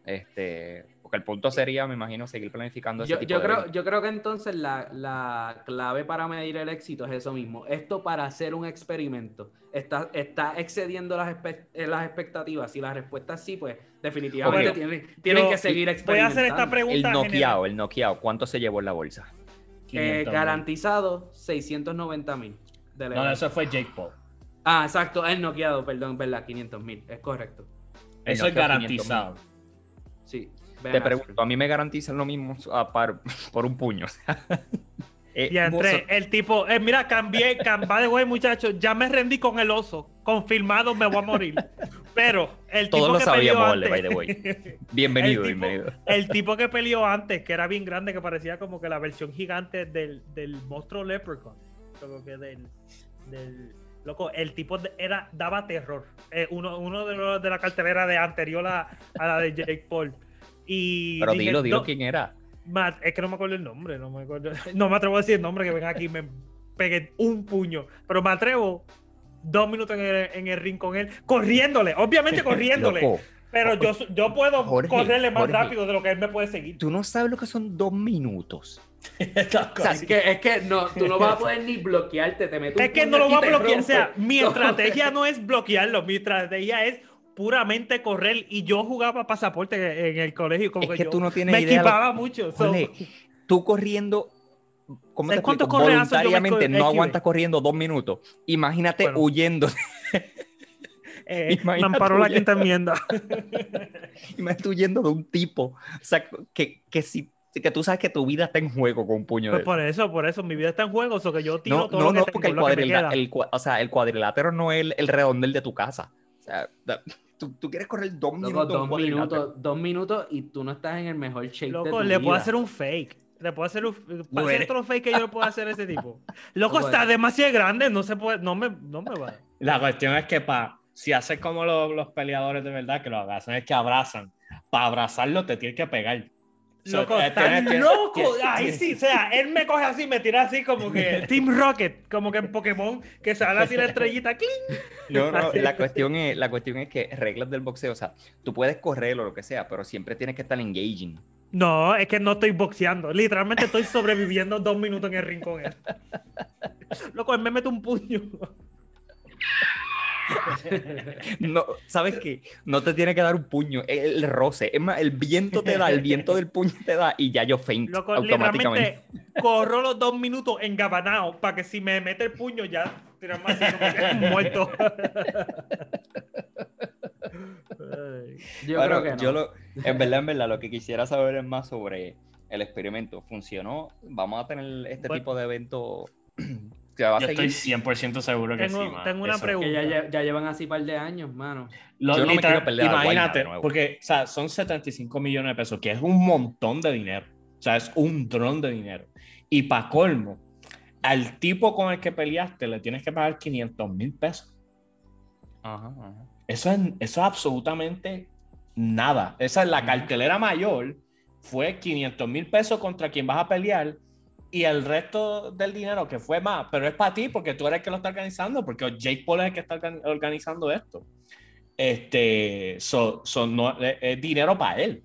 Este, porque el punto sería, me imagino, seguir planificando ese Yo, tipo yo de creo, yo creo que entonces la, la clave para medir el éxito es eso mismo. Esto para hacer un experimento está, está excediendo las, eh, las expectativas. Si la respuesta es sí, pues definitivamente Obvio. tienen, tienen Yo que seguir Voy a experimentando. hacer esta El pregunta. noqueado, el noqueado, ¿cuánto se llevó en la bolsa? Eh, 500 mil. garantizado 690 mil. No, eso fue Jake Paul. Ah, exacto, el noqueado, perdón, verdad, 500 mil, es correcto. El Eso es noqueado, 500 garantizado. Te pregunto, a mí me garantizan lo mismo a par- por un puño. Eh, Y vos- el tipo, eh, mira, cambié, cambá de güey, muchachos, ya me rendí con el oso. Confirmado, me voy a morir. Pero el tipo Todos lo que sabíamos, antes, by the way. Bienvenido, el, tipo, bienvenido. el tipo que peleó antes, que era bien grande, que parecía como que la versión gigante del, del monstruo Leprechaun. Como que del, del- Loco, el tipo era, daba terror. Eh, uno uno de, los de la cartelera de anterior a, a la de Jake Paul. Y Pero dije, dilo, dilo "No, quién era. Es que no me acuerdo el nombre, no me acuerdo. No me atrevo a decir el nombre que venga aquí y me pegue un puño. Pero me atrevo dos minutos en el, en el ring con él, corriéndole, obviamente corriéndole. Loco, pero yo, yo puedo Jorge, correrle más Jorge. rápido de lo que él me puede seguir. tú no sabes lo que son dos minutos. O sea, es que, es que no, tú no vas a poder ni bloquearte, te metes un Es que no lo aquí va a bloquear. O sea, mi estrategia no es bloquearlo, mi estrategia es puramente correr. Y yo jugaba pasaporte en el colegio. Como Es que, que yo tú no tienes me idea lo- equipaba mucho. so- Ole, tú corriendo, ¿cómo te ¿Sabes cuántos Voluntariamente no aguantas corriendo dos minutos. Imagínate Bueno. huyendo. eh, me amparó la quinta enmienda. Imagínate huyendo de un tipo. O sea, que, que, si, que tú sabes que tu vida está en juego con un puño de Pues por eso, por eso, mi vida está en juego, so que yo tiro No, todo no, lo que no, tengo, porque el, lo que me cuadrilá- queda. el cua- o sea, el cuadrilátero no es el, el redondel de tu casa. O sea, tú, tú quieres correr dos Loco, minutos. dos minutos, dos minutos y tú no estás en el mejor shape de Loco, tu le puedo hacer un fake. Le puedo hacer un para hacer otro fake que yo le puedo hacer a ese tipo. Loco, Loco, está es- demasiado grande, no se puede, no me, no me va. La cuestión es que pa, si haces como los, los peleadores de verdad, que lo abrazan, es que abrazan. Para abrazarlo te tienes que pegar. Loco, que- loco. tienes- Ay, sí, o sea, él me coge así, me tira así como que Team Rocket, como que en Pokémon, que sale así la estrellita. ¡cling! No, no, Así. la cuestión, es, la cuestión es que reglas del boxeo, o sea, tú puedes correr o lo que sea, pero siempre tienes que estar engaging. No, es que no estoy boxeando. Literalmente estoy sobreviviendo dos minutos en el ring con él. Loco, él me mete un puño. No, ¿sabes qué? No te tiene que dar un puño, el, el roce. Es más, el viento te da, el viento del puño te da y ya yo faint Loco, automáticamente. literalmente corro los dos minutos engabanado para que si me mete el puño ya tirarme así como que muerto. Yo Bueno, creo que no. yo lo, en verdad, en verdad, lo que quisiera saber es más sobre el experimento. ¿Funcionó? ¿Vamos a tener este Bueno. tipo de evento que va a Yo estoy seguir? 100% seguro que Tengo- sí. man. tengo una Eso- pregunta. Ya, lle- ya llevan así par de años, mano. Yo no literal, perder imagínate, porque o sea, son 75 millones de pesos, que es un montón de dinero. O sea, es un dron de dinero. Y para colmo, al tipo con el que peleaste le tienes que pagar 500 mil pesos. Ajá, ajá. Eso es, eso es absolutamente nada. Esa es la cartelera mayor. Fue 500 mil pesos contra quien vas a pelear. Y el resto del dinero que fue más, pero es para ti porque tú eres el que lo está organizando, porque Jake Paul es el que está organ- organizando esto. Este, so- so no, es, es dinero para él.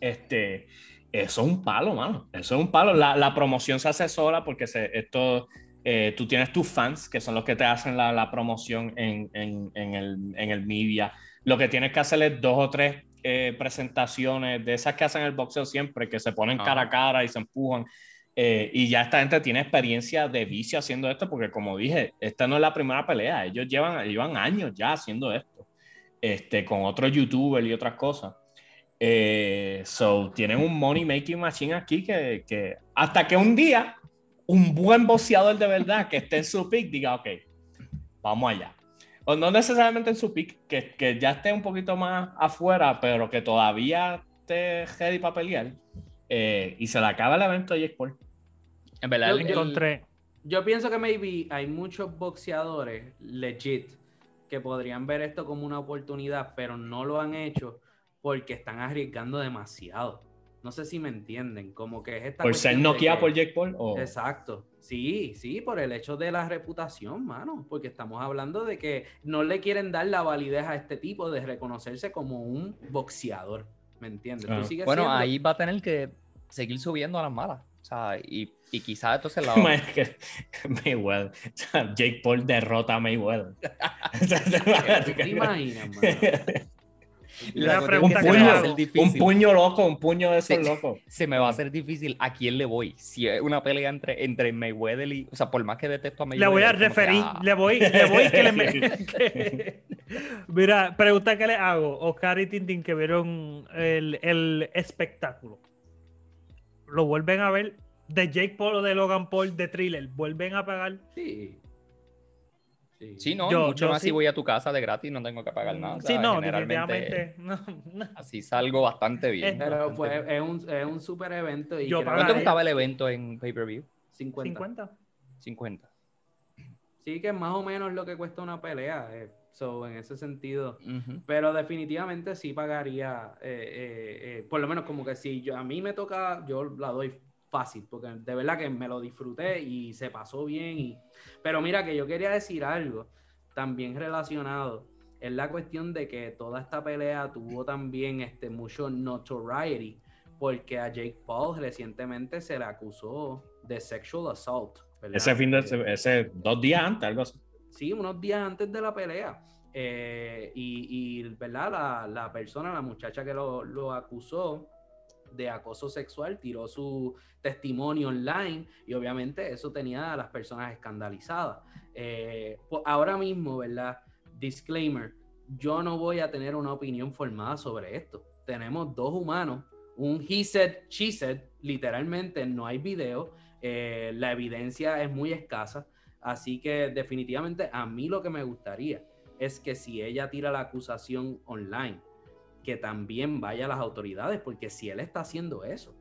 Este, eso es un palo, mano. Eso es un palo. La, la promoción se hace sola porque se, esto, eh, tú tienes tus fans, que son los que te hacen la, la promoción en, en- en el, en el media. Lo que tienes que hacer es dos o tres eh, presentaciones de esas que hacen el boxeo siempre, que se ponen Ajá. cara a cara y se empujan. Eh, y ya esta gente tiene experiencia de vicio haciendo esto, porque como dije, esta no es la primera pelea, ellos llevan, llevan años ya haciendo esto, este, con otros youtubers y otras cosas. Eh, so, tienen un money making machine aquí que, que, hasta que un día un buen boxeador de verdad que esté en su pick diga, ok, vamos allá. O no necesariamente en su pick, que, que ya esté un poquito más afuera, pero que todavía esté ready para pelear. Eh, y se le acaba el evento a Jake Paul. En verdad, Yo- el- Encontré. Yo pienso que maybe hay muchos boxeadores legit que podrían ver esto como una oportunidad, pero no lo han hecho porque están arriesgando demasiado. No sé si me entienden, como que es esta Por ser que- por Jake Paul. O... Exacto. Sí, sí, por el hecho de la reputación, mano, porque estamos hablando de que no le quieren dar la validez a este tipo de reconocerse como un boxeador, ¿me entiendes? Ah. bueno, siendo- ahí va a tener que seguir subiendo a las malas. O sea, y, y quizás entonces la... Mayweather. o sea, Jake Paul derrota a Mayweather. ¿Tú te imaginas? La pregunta es que se le me va a hago, hacer un puño loco, un puño de esos locos. se me va a hacer difícil a quién le voy. Si es una pelea entre, entre Mayweather y. O sea, por más que detesto a Le Mayweather. voy a que, referir, ah, le voy, le voy que le me- que- Mira, pregunta que le hago. Oscar y Tintín que vieron el, el espectáculo. ¿Lo vuelven a ver? De Jake Paul o de Logan Paul de thriller. ¿Vuelven a pagar? Sí. Sí. Sí, no, Yo- mucho yo más sí. si voy a tu casa de gratis, no tengo que pagar nada. o sí, sea, no, generalmente definitivamente. No, no. Así salgo bastante bien. Eh, Pero bastante fue, bien. es un, es un super evento y Yo. ¿Cuánto costaba el evento en pay-per-view? 50. 50. 50. Sí, que es más o menos lo que cuesta una pelea. eh, so, en ese sentido. Pero definitivamente sí pagaría, eh, eh, eh, por lo menos como que si yo, a mí me toca, yo la doy fácil, porque de verdad que me lo disfruté y se pasó bien. Y... Pero mira que yo quería decir algo también relacionado. Es la cuestión de que toda esta pelea tuvo también este, mucho notoriety, porque a Jake Paul recientemente se le acusó de sexual assault. ¿verdad? Ese fin de Eh, ese dos días antes, algo así. Sí, unos días antes de la pelea. Eh, y, y, ¿verdad? La, la persona, la muchacha que lo, lo acusó de acoso sexual, tiró su testimonio online y obviamente eso tenía a las personas escandalizadas. Eh, pues ahora mismo, ¿verdad? Disclaimer, yo no voy a tener una opinión formada sobre esto. Tenemos dos humanos, un he said, she said, literalmente no hay video, eh, la evidencia es muy escasa. Así que definitivamente a mí lo que me gustaría es que si ella tira la acusación online, que también vaya a las autoridades, porque si él está haciendo eso,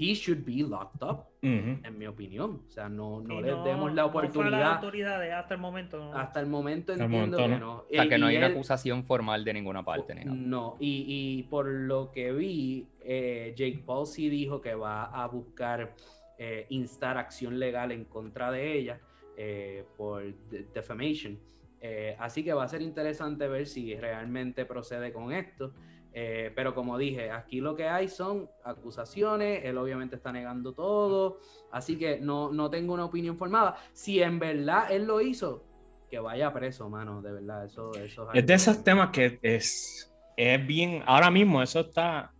he should be locked up, Ujú. en mi opinión. O sea, no, no Y le demos la no las oportunidad. autoridades hasta el momento. no. Hasta el momento el entiendo momento que no. no. O sea, que no hay una él- acusación formal de ninguna parte. Ni nada. no, y, y por lo que vi, eh, Jake Paul sí dijo que va a buscar eh, instar acción legal en contra de ella eh, por de- defamation. Eh, así que va a ser interesante ver si realmente procede con esto. Eh, pero como dije, aquí lo que hay son acusaciones, él obviamente está negando todo, así que no, no tengo una opinión formada. Si en verdad él lo hizo, que vaya preso, mano, de verdad, eso, eso Es de esos temas que es, es bien. Ahora mismo eso está.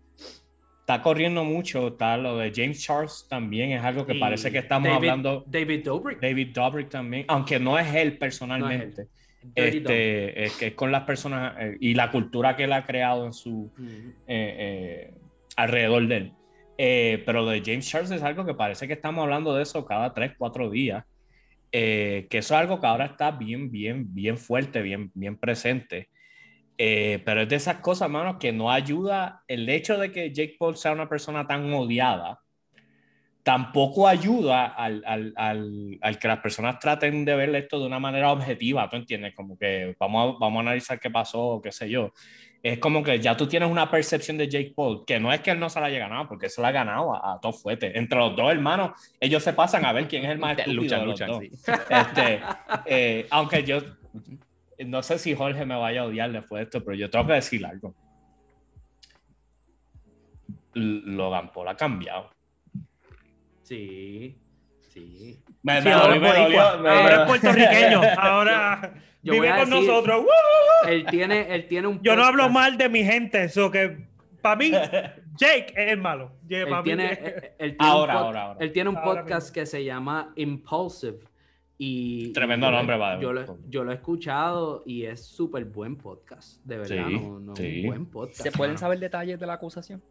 Está corriendo mucho, está lo de James Charles también, es algo que Y parece que estamos David- hablando. David Dobrik. David Dobrik también, aunque no es él personalmente. Este, es que es con las personas eh, y la cultura que él ha creado en su Ujú. eh, eh, alrededor de él. Eh, pero lo de James Charles es algo que parece que estamos hablando de eso cada tres, cuatro días. Eh, que eso es algo que ahora está bien, bien, bien fuerte, bien, bien presente. Eh, pero es de esas cosas, hermano, que no ayuda el hecho de que Jake Paul sea una persona tan odiada. Tampoco ayuda al, al, al, al que las personas traten de ver esto de una manera objetiva, ¿tú entiendes? Como que vamos a, vamos a analizar qué pasó, o qué sé yo es como que ya tú tienes una percepción de Jake Paul, que no es que él no se la haya ganado, porque se la ha ganado a, a todo fuerte. Entre los dos hermanos, ellos se pasan a ver quién es el más estúpido luchan, de los luchan, dos. sí. Este, eh, aunque yo no sé si Jorge me vaya a odiar después de esto, pero yo tengo que decir algo. Logan Paul ha cambiado. Sí, sí. Me, Sí, me ahora, dolió, es me boricua, dolió, me ahora dolió. es puertorriqueño, ahora Yo vive con decir- nosotros. Él tiene, él tiene un Yo no hablo mal de mi gente, eso que para mí, Jake es el malo. Jake, Él tiene, él- él tiene Ahora, un pod- ahora, ahora. Él tiene un Ahora podcast que se llama Impulsive. Y, Tremendo nombre, the yo, lo, yo lo he escuchado y es súper buen podcast. De verdad, Sí, no, no, sí. un buen podcast. ¿Se pueden mano. saber detalles de la acusación?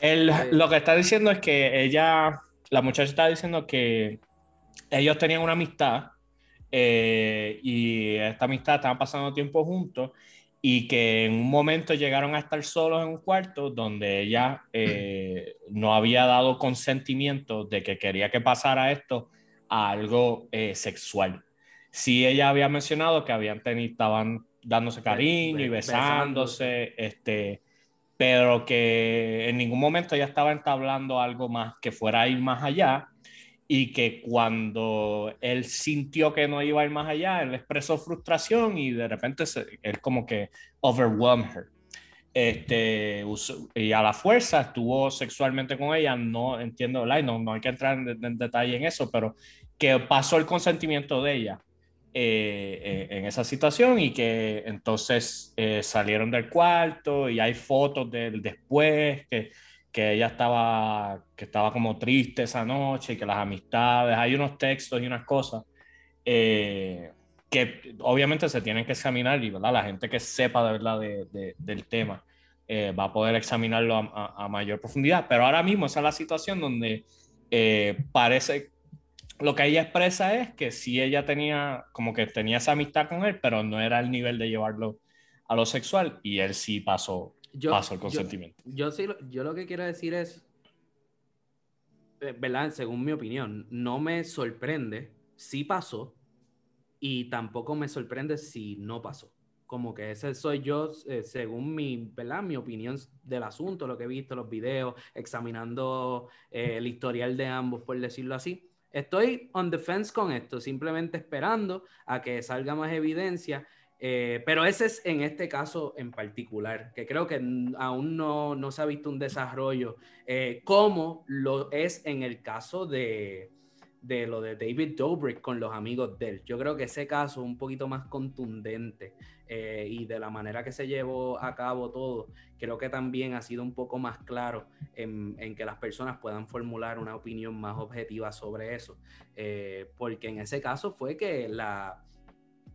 Eh, lo que está diciendo es que ella, la muchacha está diciendo que ellos tenían una amistad eh, y esta amistad estaban pasando tiempo juntos y que en un momento llegaron a estar solos en un cuarto donde ella eh, no había dado consentimiento de que quería que pasara esto a algo eh, sexual. Sí, ella había mencionado que habían tenido, estaban dándose cariño y be- besándose, este, pero que en ningún momento ella estaba entablando algo más que fuera a ir más allá y que cuando él sintió que no iba a ir más allá, él expresó frustración y de repente se- él como que overwhelmed her. Este, y a la fuerza estuvo sexualmente con ella, no entiendo, no, no hay que entrar en, en detalle en eso, pero que pasó el consentimiento de ella eh, en, esa situación y que entonces eh, salieron del cuarto y hay fotos del después, que, que ella estaba, que estaba como triste esa noche y que las amistades, hay unos textos y unas cosas eh, que obviamente se tienen que examinar y ¿verdad? la gente que sepa de verdad de- de- del tema eh, va a poder examinarlo a, a- a mayor profundidad, pero ahora mismo esa es la situación donde eh, parece lo que ella expresa es que sí ella tenía, como que tenía esa amistad con él, pero no era el nivel de llevarlo a lo sexual y él sí pasó, Yo- pasó el yo- consentimiento. Yo, sí, lo- yo lo que quiero decir es, eh, ¿verdad? Según mi opinión, no me sorprende si pasó y tampoco me sorprende si no pasó. Como que ese soy yo, eh, según mi, ¿verdad? mi opinión del asunto, lo que he visto, los videos, examinando eh, el historial de ambos, por decirlo así. Estoy on the fence con esto, simplemente esperando a que salga más evidencia eh, pero ese es en este caso en particular, que creo que aún no, no se ha visto un desarrollo eh, como lo es en el caso de, de lo de David Dobrik con los amigos de él. Yo creo que ese caso es un poquito más contundente eh, y de la manera que se llevó a cabo todo, creo que también ha sido un poco más claro en, que las personas puedan formular una opinión más objetiva sobre eso. Eh, porque en ese caso fue que la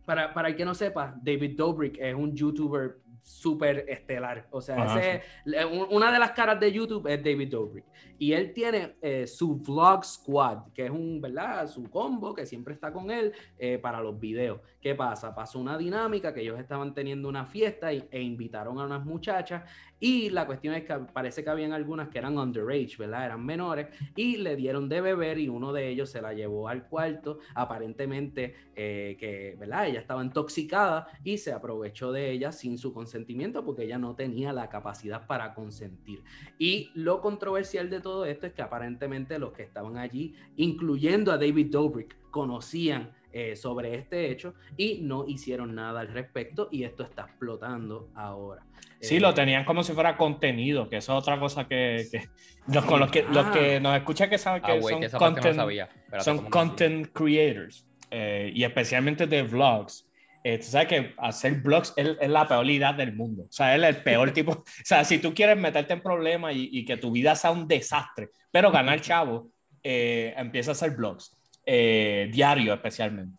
para, para el que no sepa, David Dobrik es un youtuber súper estelar. O sea, Ajá, ese es- un- una de las caras de YouTube es David Dobrik. Y él tiene eh, su Vlog Squad, que es un, ¿verdad? Su combo que siempre está con él eh, para los videos. ¿Qué pasa? Pasó una dinámica que ellos estaban teniendo una fiesta y- e invitaron a unas muchachas. Y la cuestión es que parece que habían algunas que eran underage, ¿verdad? Eran menores y le dieron de beber y uno de ellos se la llevó al cuarto, aparentemente eh, que, ¿verdad? Ella estaba intoxicada y se aprovechó de ella sin su consentimiento porque ella no tenía la capacidad para consentir. Y lo controversial de todo esto es que aparentemente los que estaban allí, incluyendo a David Dobrik, conocían eh, sobre este hecho y no hicieron nada al respecto y esto está explotando ahora. Sí, Eh, lo tenían como si fuera contenido, que eso es otra cosa que, que- los, con los que, los Ah. que nos escuchan que saben que Ah, güey, son que parte no content, sabía. Espérate, son content creators eh, y especialmente de vlogs. Eh, tú sabes que hacer vlogs es, es la peor idea del mundo. O sea, él es el peor tipo. O sea, si tú quieres meterte en problemas y, y que tu vida sea un desastre, pero ganar chavo, eh, empieza a hacer vlogs. Eh, diario especialmente.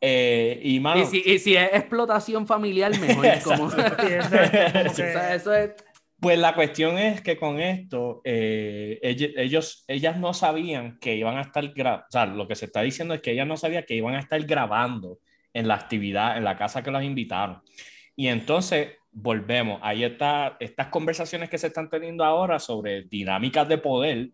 Eh, y, mano, Y si, y si es explotación familiar, mejor. como, eso es Pues la cuestión es que con esto, eh, ellos, ellas no sabían que iban a estar grabando, o sea, lo que se está diciendo es que ellas no sabían que iban a estar grabando en la actividad, en la casa que los invitaron. Y entonces, volvemos, ahí está, estas conversaciones que se están teniendo ahora sobre dinámicas de poder,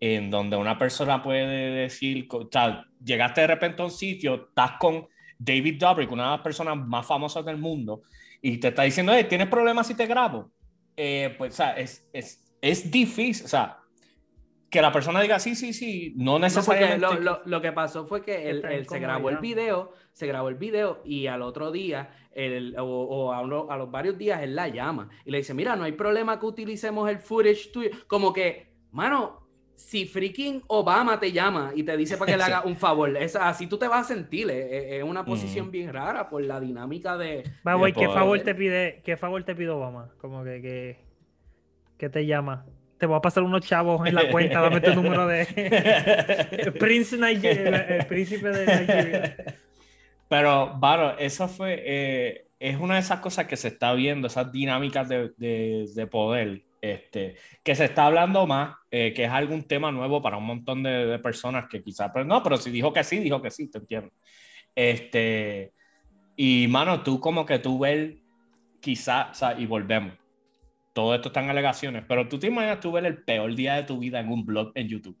en donde una persona puede decir, o sea, llegaste de repente a un sitio, estás con David Dobrik, una de las personas más famosas del mundo, y te está diciendo, hey, ¿tienes problemas si te grabo? eh, pues, o sea, es, es, es difícil, o sea, que la persona diga sí, sí, sí, no No, porque necesariamente. lo, lo- lo que pasó fue que él, él se grabó el video, se grabó el video y al otro día, el- o, o a, uno- a los varios días, él la llama y le dice, mira, no hay problema que utilicemos el footage tuyo. Como que, mano, si freaking Obama te llama y te dice para que le haga un favor, es, así tú te vas a sentir, es, una posición Mm. bien rara por la dinámica de... Va, güey, ¿qué favor te pide, qué favor te pide Obama? Como que, que ¿Qué te llama? Te voy a pasar unos chavos en la cuenta, dame tu número de Prince Nigeria, el príncipe de Nigeria. Pero, Varo, eso fue, eh, es una de esas cosas que se está viendo, esas dinámicas de, de, de poder, este, que se está hablando más, eh, que es algún tema nuevo para un montón de, personas que quizás, no, pero si dijo que sí, dijo que sí, te entiendo. Este, y mano, tú como que tú ves, quizás, o y volvemos. Todo esto están alegaciones, pero tú te imaginas tú ver el peor día de tu vida en un blog en YouTube.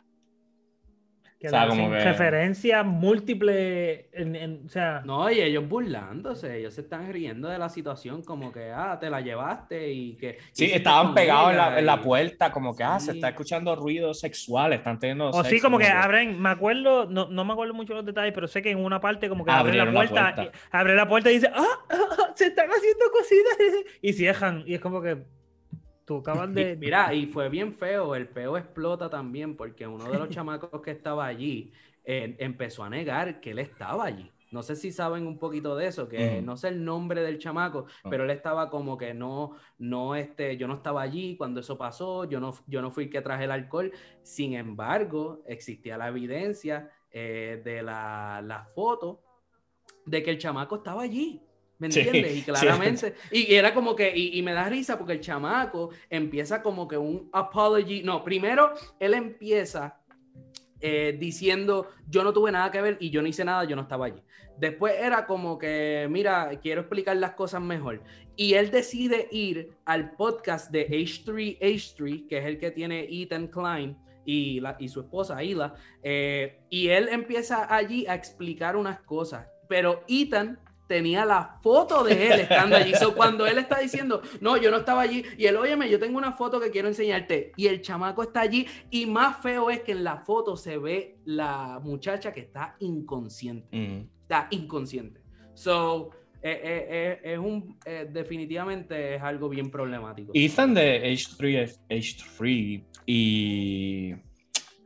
Que O sea, le como hacen que- referencias múltiples, en, en- o sea, No, y ellos burlándose, ellos se están riendo de la situación, como que, ah, te la llevaste y que... Sí, estaban pegados en la, en la y- puerta, como que, ah, se Sí. está escuchando ruidos sexuales, están teniendo o sí, sexo, como que abren, me acuerdo, no, no me acuerdo mucho los detalles, pero sé que en una parte como que abren la la puerta, puerta. y- abre la puerta y dice, ah, ah, ah, se están haciendo cositas, y cierran, y es como que tú acabas Y de... mira, y fue bien feo, el peo explota también porque uno de los chamacos que estaba allí eh, empezó a negar que él estaba allí. No sé si saben un poquito de eso, que no sé el nombre del chamaco, Ah. pero él estaba como que no, no, este, yo no estaba allí cuando eso pasó, yo no, yo no fui el que traje el alcohol. Sin embargo, existía la evidencia eh, de la, la foto de que el chamaco estaba allí. ¿Me Sí, entiendes? Y sí. claramente. Y, y era como que, y, y me da risa porque el chamaco empieza como que un apology. No, primero él empieza eh, diciendo yo no tuve nada que ver y yo no hice nada, yo no estaba allí. Después era como que, mira, quiero explicar las cosas mejor. Y él decide ir al podcast de H3H3, que es el que tiene Ethan Klein y, la, y su esposa Hila. eh, y él empieza allí a explicar unas cosas. Pero Ethan tenía la foto de él estando allí. So, cuando él está diciendo, no, yo no estaba allí, y él, óyeme, yo tengo una foto que quiero enseñarte, y el chamaco está allí, y más feo es que en la foto se ve la muchacha que está inconsciente, Mm. está inconsciente. So, eh, eh, eh, es un, definitivamente es algo bien problemático. Ethan de H3, es- H3 y.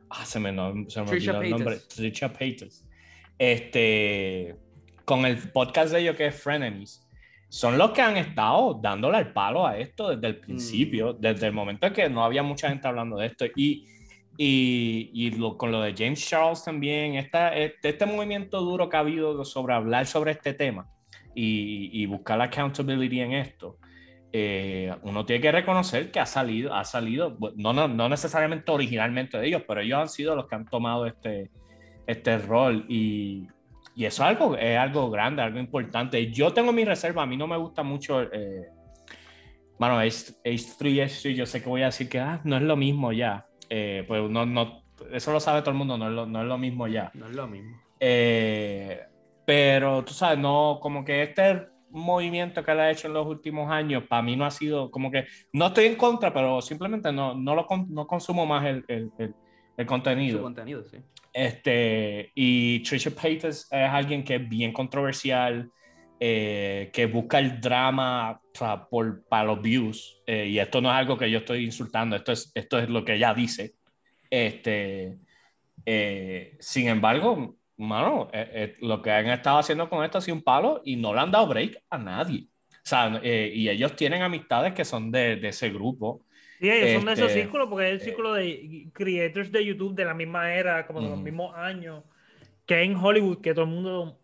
Ah, se me, no, se me olvidó el nombre. Paytas. Trisha Paytas. Este. Con el podcast de ellos que es Frenemies. Son los que han estado dándole el palo a esto desde el principio, desde el momento en que no había mucha gente hablando de esto. Y, y, y lo- con lo de James Charles también, esta, este, este movimiento duro que ha habido sobre hablar sobre este tema y, y buscar la accountability en esto eh, uno tiene que reconocer que ha salido, ha salido, no, no, no necesariamente originalmente de ellos, pero ellos han sido los que han tomado este, este rol y, y eso es algo, es algo grande, algo importante. Yo tengo mi reserva, a mí no me gusta mucho, eh, bueno, H3, H3, yo sé que voy a decir que ah, no es lo mismo ya, eh, pues no, no, eso lo sabe todo el mundo, no es lo, no es lo mismo ya. No es lo mismo. Eh, pero tú sabes, no, como que este movimiento que él ha hecho en los últimos años, para mí no ha sido como que, no estoy en contra, pero simplemente no, no, lo, no consumo más el, el, el- el Su contenido. contenido, sí. Este, y Trisha Paytas es alguien que es bien controversial, eh, que busca el drama por, para los views, eh, y esto no es algo que yo estoy insultando, esto es, esto es lo que ella dice. Este, eh, sin embargo, mano, eh, eh, lo que han estado haciendo con esto ha sido un palo y no le han dado break a nadie. O sea, eh, y ellos tienen amistades que son de, de ese grupo. Sí, ellos son de esos Este, círculos, porque es el círculo de creators de YouTube de la misma era, como de los mismos años, que en Hollywood, que todo el mundo...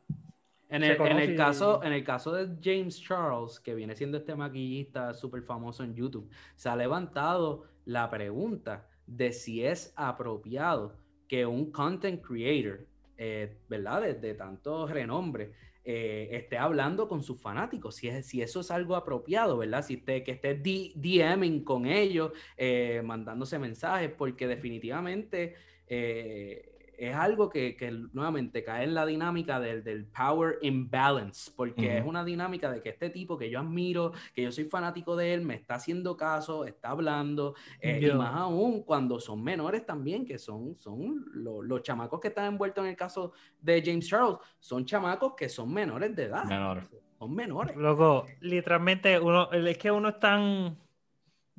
En el, en, y- caso, en el caso de James Charles, que viene siendo este maquillista súper famoso en YouTube, se ha levantado la pregunta de si es apropiado que un content creator, eh, ¿verdad? De, de tanto renombre, eh, esté hablando con sus fanáticos, si, es, si eso es algo apropiado, ¿verdad? Si esté, que esté DMing con ellos, eh, mandándose mensajes, porque definitivamente eh, es algo que, que nuevamente cae en la dinámica del, del power imbalance, porque es una dinámica de que este tipo que yo admiro, que yo soy fanático de él, me está haciendo caso, está hablando, eh, y más aún cuando son menores también, que son, son lo- los chamacos que están envueltos en el caso de James Charles, son chamacos que son menores de edad, Menores. son menores. Loco, literalmente, uno, es que uno es tan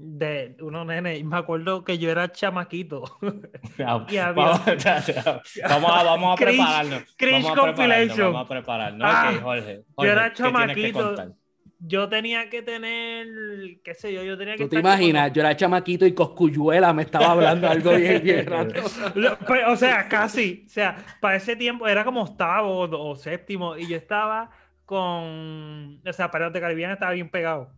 de uno nene, y me acuerdo que yo era chamaquito. Y había- Vamos, vamos a, vamos a Cringe- prepararnos. cringe vamos a prepararnos, compilation. vamos a prepararnos. Ah, Ok, Jorge. yo era Jorge, ¿qué tienes que chamaquito. yo tenía que tener, qué sé yo, yo tenía que ¿Tú te como- imaginas? Yo era chamaquito y Coscuyuela me estaba hablando algo bien, bien rato. Pues, o sea, casi. O sea, para ese tiempo era como octavo o, o séptimo y yo estaba con. O sea, Pirates de Caribbean estaba bien pegado.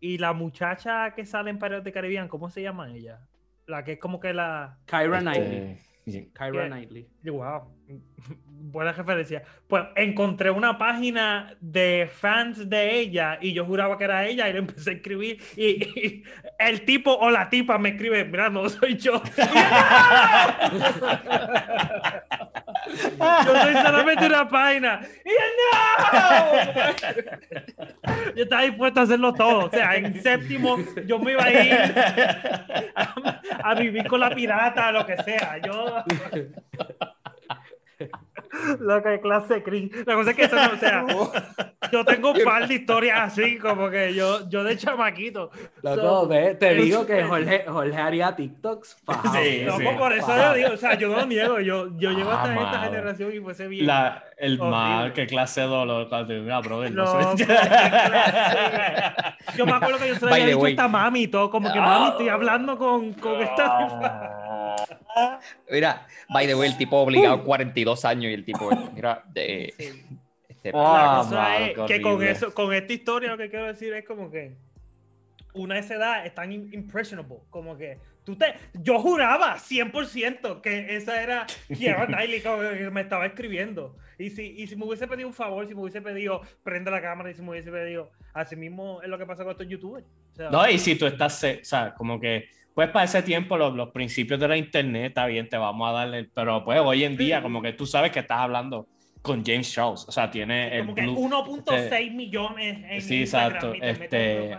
Y la muchacha que sale en Pirates de Caribbean, ¿cómo se llama ella? La que es como que la. Kyra Este, Knightley. sí. Kyra. Knightley. Wow, buena referencia. Pues encontré una página de fans de ella y yo juraba que era ella y le empecé a escribir y, y el tipo o la tipa me escribe, mira, no soy yo. Yo, soy solamente una página. Y ¡no! Yo estaba dispuesto a hacerlo todo. O sea, en séptimo yo me iba a ir a, a vivir con la pirata, lo que sea. Yo... Lo que clase de cringe. La cosa es que eso no, o sea, yo tengo un par de historias así, como que yo, yo de chamaquito. Loco, So, ve, te digo que Jorge, Jorge haría TikToks. fajao. Sí, No, sí. por eso yo digo, o sea, yo no niego, yo, yo llego hasta Ah, esta generación y fuese bien. La, el Horrible. mal, qué clase de dolor. Mira, brother, no sé. clase. Yo me acuerdo que yo se lo había dicho esta mami y todo, como que mami, estoy hablando con, con esta. Mira, by the way, el tipo obligado 42 años y el tipo, mira, de, Sí. este, Ah, La cosa mano, es qué que con, eso, con esta historia lo que quiero decir es como que una de esa edad es tan im- impressionable, como que tú te, yo juraba 100% que esa era Kiara Knightley que me estaba escribiendo. Y si, y si me hubiese pedido un favor, si me hubiese pedido prende la cámara y si me hubiese pedido, así mismo es lo que pasa con estos youtubers. O sea, No, y si tú estás, o sea, como que, pues para ese tiempo los, los principios de la internet, está bien, te vamos a darle, pero pues hoy en día, Sí. como que tú sabes que estás hablando con James Charles, o sea, tiene el como que blue- 1.6 millones en Sí, Instagram exacto, este.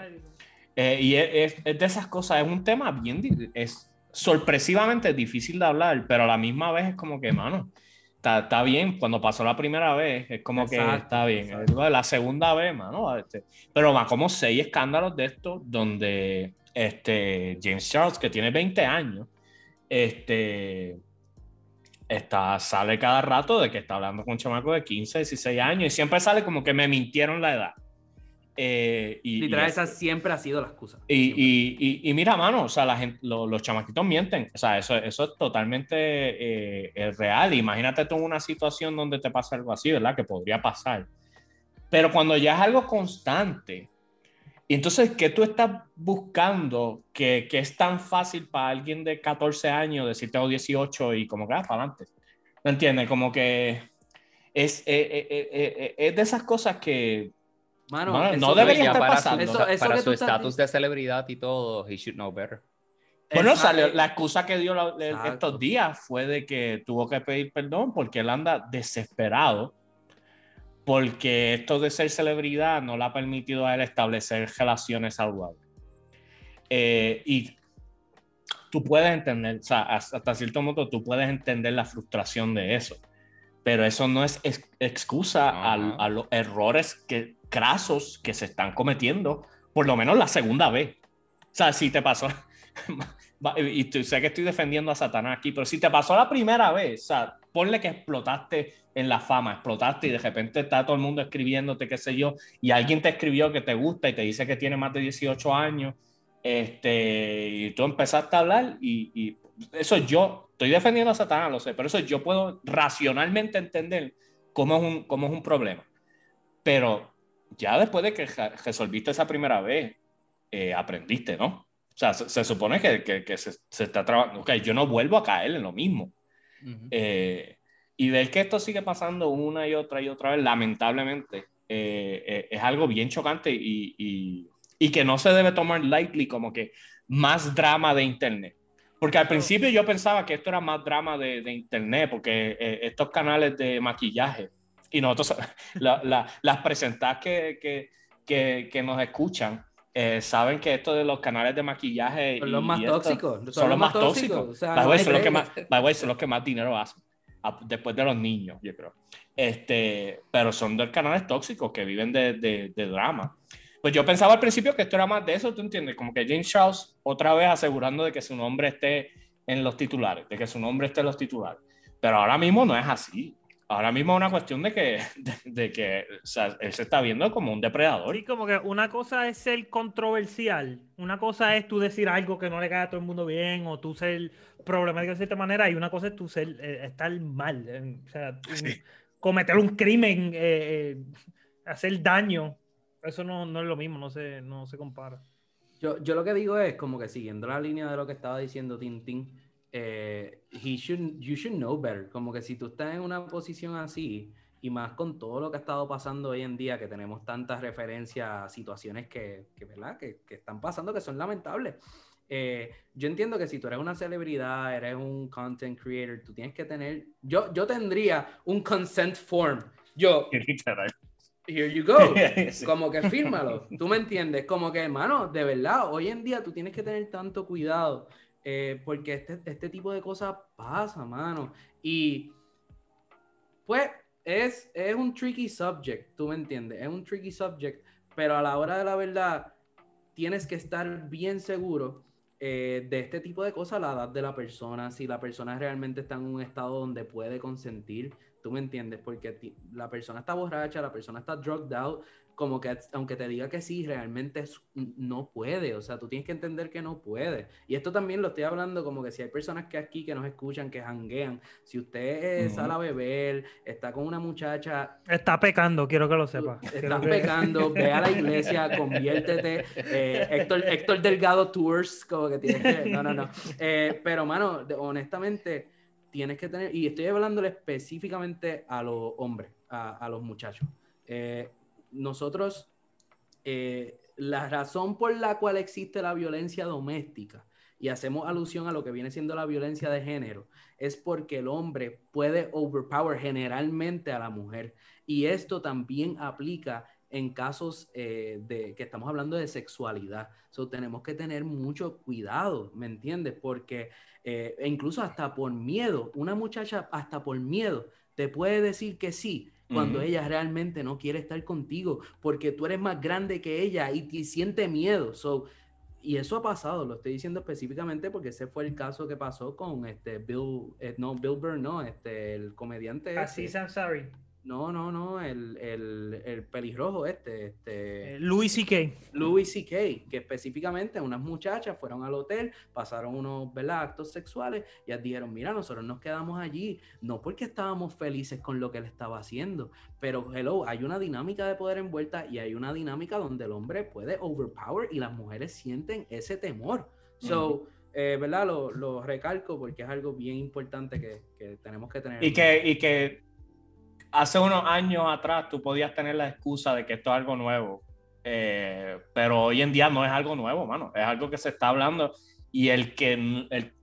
Eh, y es, es- de esas cosas, es un tema bien, es sorpresivamente difícil de hablar, pero a la misma vez es como que, mano, está, está bien, cuando pasó la primera vez, es como que Exacto, está bien, exacto. la segunda vez, mano, este, pero va como seis escándalos de estos donde este, James Charles, que tiene 20 años, este, está, sale cada rato de que está hablando con un chamaco de 15, 16 años y siempre sale como que me mintieron la edad. Eh, y, Literal, y- esa siempre ha sido la excusa. y, y, mira, mano, o sea, la gente, lo- los chamaquitos mienten. O sea, eso, eso es totalmente eh, es real. Imagínate tú en una situación donde te pasa algo así, ¿verdad? Que podría pasar. Pero cuando ya es algo constante, y entonces, ¿qué tú estás buscando que, que es tan fácil para alguien de 14 años decir tengo 18 y como que, ah, para adelante? ¿Me entiendes? Como que es, eh, eh, eh, eh, es de esas cosas que Mano, Mano, eso- no debería estar para pasando. Su, Eso- eso para su estatus de celebridad y todo, he should know better. Bueno, salió, la excusa que dio la- estos días fue de que tuvo que pedir perdón porque él anda desesperado porque esto de ser celebridad no le ha permitido a él establecer relaciones saludables. Eh, y tú puedes entender, o sea, hasta hasta cierto modo tú puedes entender la frustración de eso, pero eso no es ex- excusa al- a, los errores que, crasos que se están cometiendo, por lo menos la segunda vez. O sea, si te pasó, y tú- sé que estoy defendiendo a Satanás aquí, pero si te pasó la primera vez, o sea, ponle que explotaste en la fama, explotaste y de repente está todo el mundo escribiéndote, qué sé yo, y alguien te escribió que te gusta y te dice que tiene más de 18 años, este, y tú empezaste a hablar y, y eso yo, estoy defendiendo a Satanás, lo sé, pero eso yo puedo racionalmente entender cómo es un, cómo es un problema. Pero ya después de que resolviste esa primera vez, eh, aprendiste, ¿no? O sea, se, se supone que, que- que se, se está trabajando. Ok, yo no vuelvo a caer en lo mismo. Eh, y ver que esto sigue pasando una y otra y otra vez, lamentablemente, eh, eh, es algo bien chocante y, y- y que no se debe tomar lightly como que más drama de Internet. Porque al principio yo pensaba que esto era más drama de, de Internet, porque eh, estos canales de maquillaje y nosotros, la- la- las presentadas que, que, que, que nos escuchan, eh, saben que esto de los canales de maquillaje Son y- los más y tóxicos. son, los más tóxicos. O sea, no way, son, los que break. más, way, son los que más dinero hacen. a- Después de los niños, yo creo. Este, pero son de canales tóxicos que viven de, de- de drama. Pues yo pensaba al principio que esto era más de eso, ¿tú entiendes? Como que James Charles otra vez asegurando de que su nombre esté en los titulares, de que su nombre esté en los titulares. Pero ahora mismo no es así. ahora mismo es una cuestión de que, de, de que o sea, él se está viendo como un depredador. Sí, como que una cosa es ser controversial, una cosa es tú decir algo que no le cae a todo el mundo bien, o tú ser problemático de cierta manera, y una cosa es tú ser, eh, estar mal, eh, o sea, un- Sí. cometer un crimen, eh, eh, hacer daño, eso no, no es lo mismo, no se, no se compara. Yo, yo lo que digo es como que siguiendo la línea de lo que estaba diciendo Tintín, eh, he should, you should know better. Como que si tú estás en una posición así, y más con todo lo que ha estado pasando hoy en día, que tenemos tantas referencias a situaciones que, que, ¿verdad? que, que están pasando que son lamentables. Eh, yo entiendo que si tú eres una celebridad, eres un content creator, tú tienes que tener, yo, yo tendría un consent form. Yo, Literal. Here you go. Sí. Como que fírmalo, tú me entiendes, como que hermano, de verdad, hoy en día tú tienes que tener tanto cuidado eh, porque este, este tipo de cosas pasa, mano. Y pues es, es un tricky subject, tú me entiendes, es un tricky subject, pero a la hora de la verdad tienes que estar bien seguro eh, de este tipo de cosas, la edad de la persona, si la persona realmente está en un estado donde puede consentir, tú me entiendes, porque la persona está borracha, la persona está drugged out, como que aunque te diga que sí, realmente es- no puede, o sea, tú tienes que entender que no puede. Y esto también lo estoy hablando como que si hay personas que aquí que nos escuchan, que janguean, si usted Ujú. sale a beber, está con una muchacha, Está pecando, quiero que lo sepa. Estás que- pecando, ve a la iglesia, conviértete. eh, Héctor, Héctor Delgado Tours, como que tienes que. No, no, no. Eh, pero, mano, honestamente, tienes que tener. Y estoy hablándole específicamente a los hombres, a, a los muchachos. Eh, nosotros, eh, la razón por la cual existe la violencia doméstica, y hacemos alusión a lo que viene siendo la violencia de género, es porque el hombre puede overpower generalmente a la mujer. Y esto también aplica en casos eh, de que estamos hablando de sexualidad. So, tenemos que tener mucho cuidado, ¿me entiendes? Porque eh, e incluso hasta por miedo, una muchacha hasta por miedo te puede decir que sí cuando Ujú. ella realmente no quiere estar contigo, porque tú eres más grande que ella y, te siente miedo. So, y eso ha pasado, lo estoy diciendo específicamente porque ese fue el caso que pasó con este Bill, eh, no, Bill Burr, no, este, el comediante. Así este. No, no, no, el, el, el pelirrojo este, este, Eh, Louis C.K. Louis C.K., que específicamente unas muchachas fueron al hotel, pasaron unos ¿verdad? actos sexuales y dijeron, mira, nosotros nos quedamos allí, no porque estábamos felices con lo que él estaba haciendo, pero hello, hay una dinámica de poder envuelta y hay una dinámica donde el hombre puede overpower y las mujeres sienten ese temor. So, eh, ¿verdad? Lo, lo recalco porque es algo bien importante que, que tenemos que tener. Y en que, y que hace unos años atrás tú podías tener la excusa de que esto es algo nuevo. Eh, pero hoy en día no es algo nuevo, mano. Es algo que se está hablando. Y el que, el,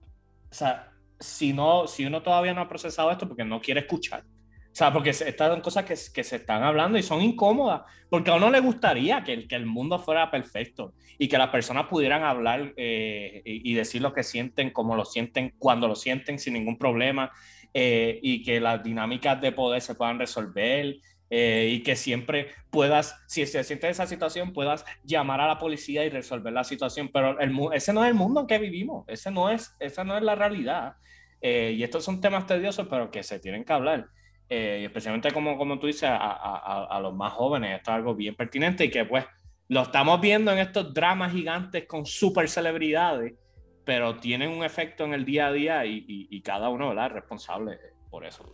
o sea, si, no, si uno todavía no ha procesado esto porque no quiere escuchar. O sea, porque estas son cosas que, se están hablando y son incómodas. Porque a uno le gustaría que, el- que el mundo fuera perfecto y que las personas pudieran hablar eh, y decir lo que sienten, como lo sienten, cuando lo sienten, sin ningún problema eh, y que las dinámicas de poder se puedan resolver eh, y que siempre puedas, si se siente esa situación, puedas llamar a la policía y resolver la situación. Pero el, ese no es el mundo en que vivimos, ese no es, esa no es la realidad. Eh, y estos son temas tediosos, pero que se tienen que hablar. Eh, especialmente como, como tú dices, a- a- a los más jóvenes, esto es algo bien pertinente y que pues lo estamos viendo en estos dramas gigantes con super celebridades, pero tienen un efecto en el día a día y, y- y cada uno ¿verdad? es responsable por eso.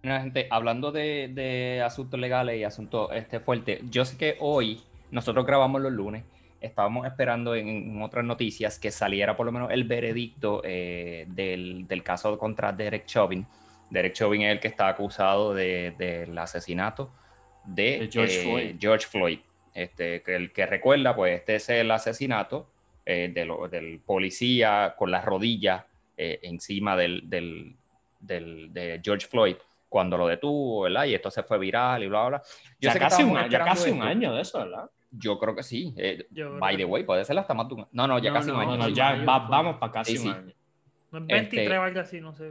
Mira, gente, hablando de, de asuntos legales y asuntos este, fuertes, yo sé que hoy nosotros grabamos los lunes, estábamos esperando en, en otras noticias que saliera por lo menos el veredicto eh, del, del caso contra Derek Chauvin. Derek Chauvin es el que está acusado de- del asesinato de, De George eh, Floyd. George Floyd. Este, que el que recuerda, pues este es el asesinato eh, de lo- del policía con las rodillas eh, encima del, del- del- de George Floyd cuando lo detuvo, ¿verdad? Y esto se fue viral y bla, bla, bla. Yo ya sé que casi, un, estábamos ya casi un año de eso, ¿verdad? Yo creo que sí. Eh, by que the way, puede ser hasta más de un No, no, ya No, casi un no, año. No, no, sí, ya va- vamos para casi Sí, sí. un año. No es Este, 23 o algo así, no sé.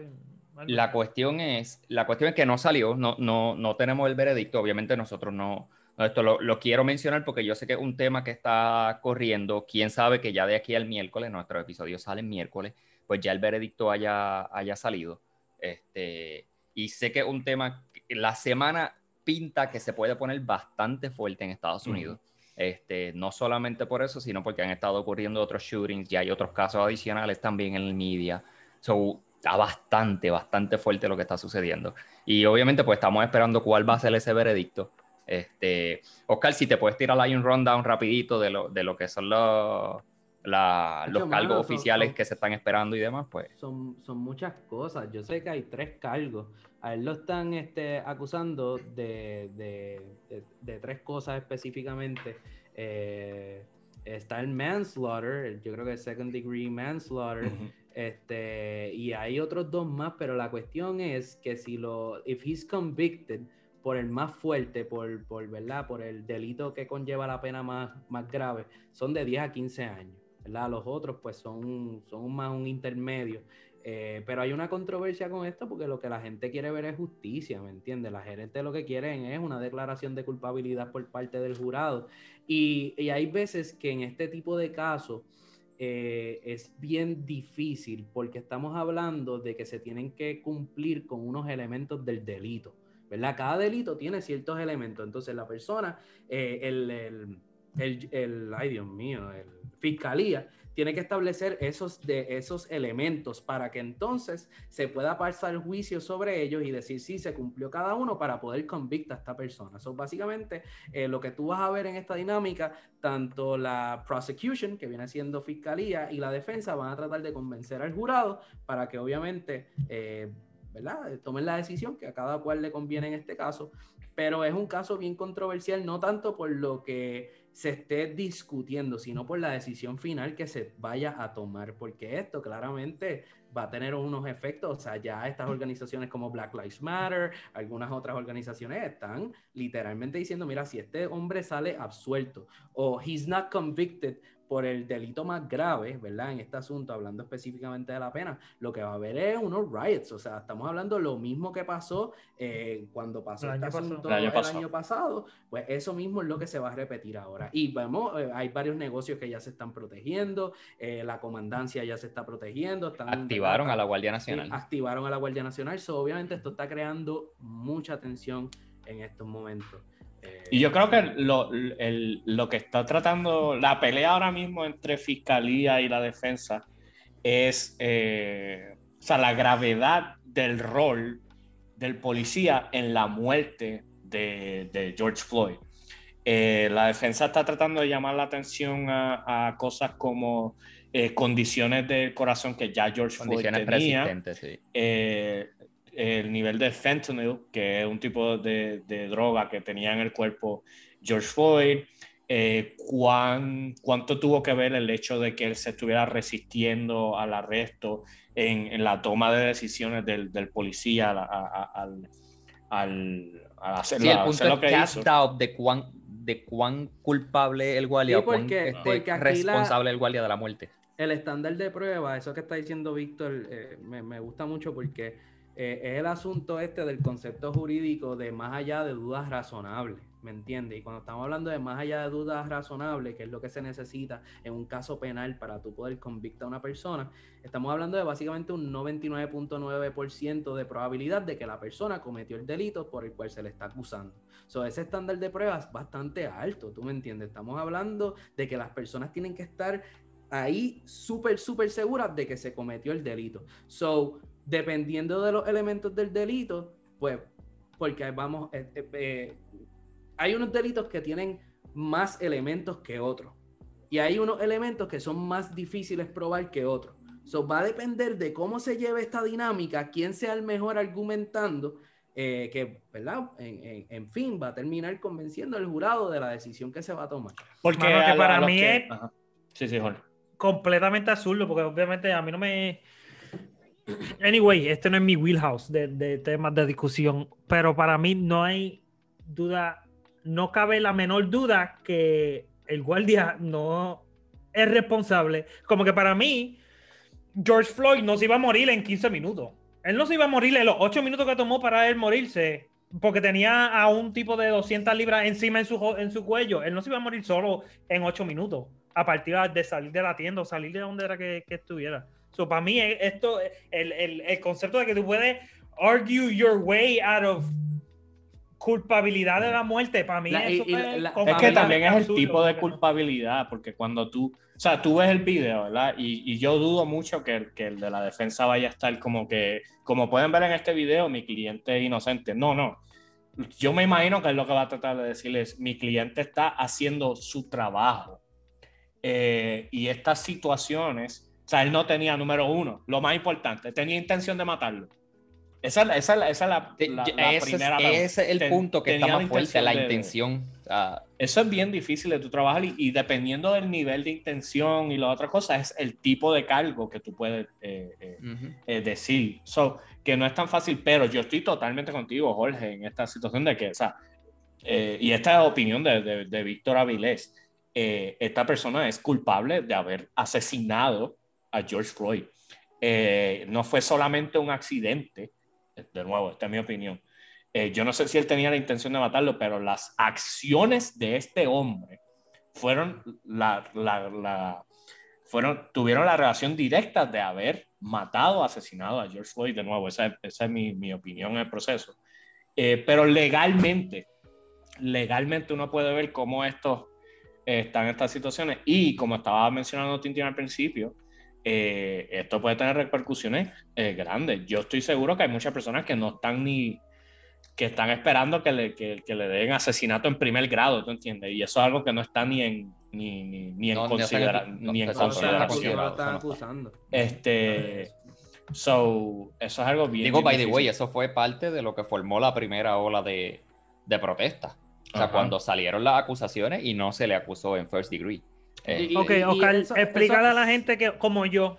algo La cuestión es, la cuestión es que no salió, no, no, no tenemos el veredicto, obviamente nosotros no, no, esto lo, lo quiero mencionar porque yo sé que es un tema que está corriendo, quién sabe que ya de aquí al miércoles, nuestro episodio sale el miércoles, pues ya el veredicto haya, haya salido. Este, y sé que es un tema, la semana pinta que se puede poner bastante fuerte en Estados. Unidos. Este, no solamente por eso, sino porque han estado ocurriendo otros shootings y hay otros casos adicionales también en el media. So, está bastante, bastante fuerte lo que está sucediendo. Y obviamente, pues estamos esperando cuál va a ser ese veredicto. Este, Oscar, si te puedes tirar ahí un rundown rapidito de lo, de lo que son los, la- los cargos son- oficiales son- que se están esperando y demás, pues. Son, son muchas cosas. Yo sé que hay tres cargos. A él lo están este, acusando de, de- de- de tres cosas específicamente. Eh, está el manslaughter, yo creo que es second degree manslaughter. Este, y hay otros dos más, pero la cuestión es que si lo, if he's convicted por el más fuerte, por, por, ¿verdad? por el delito que conlleva la pena más, más grave, son de 10 a 15 años, ¿verdad? Los otros pues son, son más un intermedio. Eh, pero hay una controversia con esto porque lo que la gente quiere ver es justicia, ¿me entiendes? La gente lo que quieren es una declaración de culpabilidad por parte del jurado. Y, y hay veces que en este tipo de casos eh, es bien difícil porque estamos hablando de que se tienen que cumplir con unos elementos del delito, ¿verdad? Cada delito tiene ciertos elementos. Entonces la persona, eh, el, el, el- el- ay Dios mío, el fiscalía tiene que establecer esos, de esos elementos para que entonces se pueda pasar juicio sobre ellos y decir si se cumplió cada uno para poder convictar a esta persona. Eso básicamente eh, lo que tú vas a ver en esta dinámica, tanto la prosecution, que viene siendo fiscalía, y la defensa van a tratar de convencer al jurado para que obviamente, eh, ¿verdad? Tomen la decisión que a cada cual le conviene en este caso. Pero es un caso bien controversial, no tanto por lo que se esté discutiendo, sino por la decisión final que se vaya a tomar, porque esto claramente va a tener unos efectos, o sea, ya estas organizaciones como Black Lives Matter, algunas otras organizaciones están literalmente diciendo, mira, si este hombre sale absuelto o he's not convicted por el delito más grave, ¿verdad? En este asunto, hablando específicamente de la pena, lo que va a haber es unos riots, o sea, estamos hablando lo mismo que pasó eh, cuando pasó El este año pasado. asunto El año el pasado. año pasado, pues eso mismo es lo que se va a repetir ahora. Y vemos, eh, hay varios negocios que ya se están protegiendo, eh, la comandancia ya se está protegiendo. Están, Activaron a la Guardia Sí, Nacional. activaron a la Guardia Nacional. So, obviamente esto está creando mucha tensión en estos momentos. Eh, Y yo creo que lo, el- lo que está tratando, la pelea ahora mismo entre fiscalía y la defensa es, eh, o sea, la gravedad del rol del policía en la muerte de, de George Floyd. Eh, la defensa está tratando de llamar la atención a, a cosas como eh, condiciones del corazón que ya George Floyd Condiciones tenía persistentes, sí. El nivel de fentanyl, que es un tipo de, de droga que tenía en el cuerpo George Floyd, eh, cuán, cuánto tuvo que ver el hecho de que él se estuviera resistiendo al arresto en, en la toma de decisiones del, del policía a- a- al, al, al hacer, Sí, el a punto hacer lo es que hizo. de cuán, de cuán culpable el guardia Sí, o cuán porque- este, porque aquí la- responsable el guardia de la muerte. el estándar de prueba, eso que está diciendo Víctor, eh, me, me gusta mucho porque eh, es el asunto este del concepto jurídico de más allá de dudas razonables, ¿me entiendes? Y cuando estamos hablando de más allá de dudas razonables, que es lo que se necesita en un caso penal para tú poder convictar a una persona, estamos hablando de básicamente un 99.9% de probabilidad de que la persona cometió el delito por el cual se le está acusando. So, ese estándar de prueba es bastante alto, ¿tú me entiendes? Estamos hablando de que las personas tienen que estar ahí súper, súper seguras de que se cometió el delito. So, dependiendo de los elementos del delito, pues, porque vamos, eh, eh, eh, hay unos delitos que tienen más elementos que otros. Y hay unos elementos que son más difíciles probar que otros. So, va a depender de cómo se lleve esta dinámica, quién sea el mejor argumentando, eh, que, ¿verdad? En, en- en fin, va a terminar convenciendo al jurado de la decisión que se va a tomar. Porque Mano, que a lo- para a mí que- es-. Sí, sí, completamente absurdo, porque obviamente a mí no me. Anyway, este no es mi wheelhouse de, temas de discusión, pero para mí no hay duda, no cabe la menor duda que el guardia no es responsable. Como que para mí, George Floyd no se iba a morir en 15 minutos. Él no se iba a morir en los 8 minutos que tomó para él morirse, porque tenía a un tipo de 200 libras encima en su, en su cuello. Él no se iba a morir solo en 8 minutos, a partir de salir de la tienda o salir de donde era que estuviera. So, para mí, eh, esto, el, el- el concepto de que tú puedes argue your way out of culpabilidad de la muerte. Para mí, La- eso y- y fue la- Es que también es el absurdo, tipo de culpabilidad, porque cuando tú, o sea, tú ves el video, ¿verdad? Y, y yo dudo mucho que, el- que el de la defensa vaya a estar como que, como pueden ver en este video, mi cliente es inocente. No, no. Yo me imagino que es lo que va a tratar de decirles, mi cliente está haciendo su trabajo. Eh, y estas situaciones, o sea, él no tenía número uno, lo más importante, tenía intención de matarlo. Esa, es esa, es la- esa es la, la- la ese, es, primera. ese es el punto que está más fuerte, la de- intención. Ah, eso es bien difícil de tu trabajar y, y dependiendo del nivel de intención y la otra cosa es el tipo de cargo que tú puedes eh, eh, ujú. eh, decir. So, que no es tan fácil, pero yo estoy totalmente contigo, Jorge, en esta situación de que, o sea, eh, y esta es opinión de, de, de Víctor Avilés, eh, esta persona es culpable de haber asesinado a George Floyd. Eh, no fue solamente un accidente, de nuevo, esta es mi opinión. Eh, yo no sé si él tenía la intención de matarlo, pero las acciones de este hombre fueron la, la, la- fueron, tuvieron la relación directa de haber matado, asesinado a George Floyd de nuevo. Esa, es- esa es mi, mi opinión en el proceso. Eh, pero legalmente, legalmente uno puede ver cómo estos eh, están estas situaciones y como estaba mencionando Tintín al principio, eh, esto puede tener repercusiones eh, grandes. Yo estoy seguro que hay muchas personas que no están ni que están esperando que le, que, que le den asesinato en primer grado, ¿tú entiendes? Y eso es algo que no está ni en, ni, ni, ni en, No, considera- no, ni en consideración. no acusando. Este, so, eso es algo bien. Digo, bien by the difícil. way, eso fue parte de lo que formó la primera ola de, de protesta. O sea, Ajá. cuando salieron las acusaciones y no se le acusó en first degree. Eh, Y- Ok, y Oscar, eso- explícale eso- a la gente que, como yo,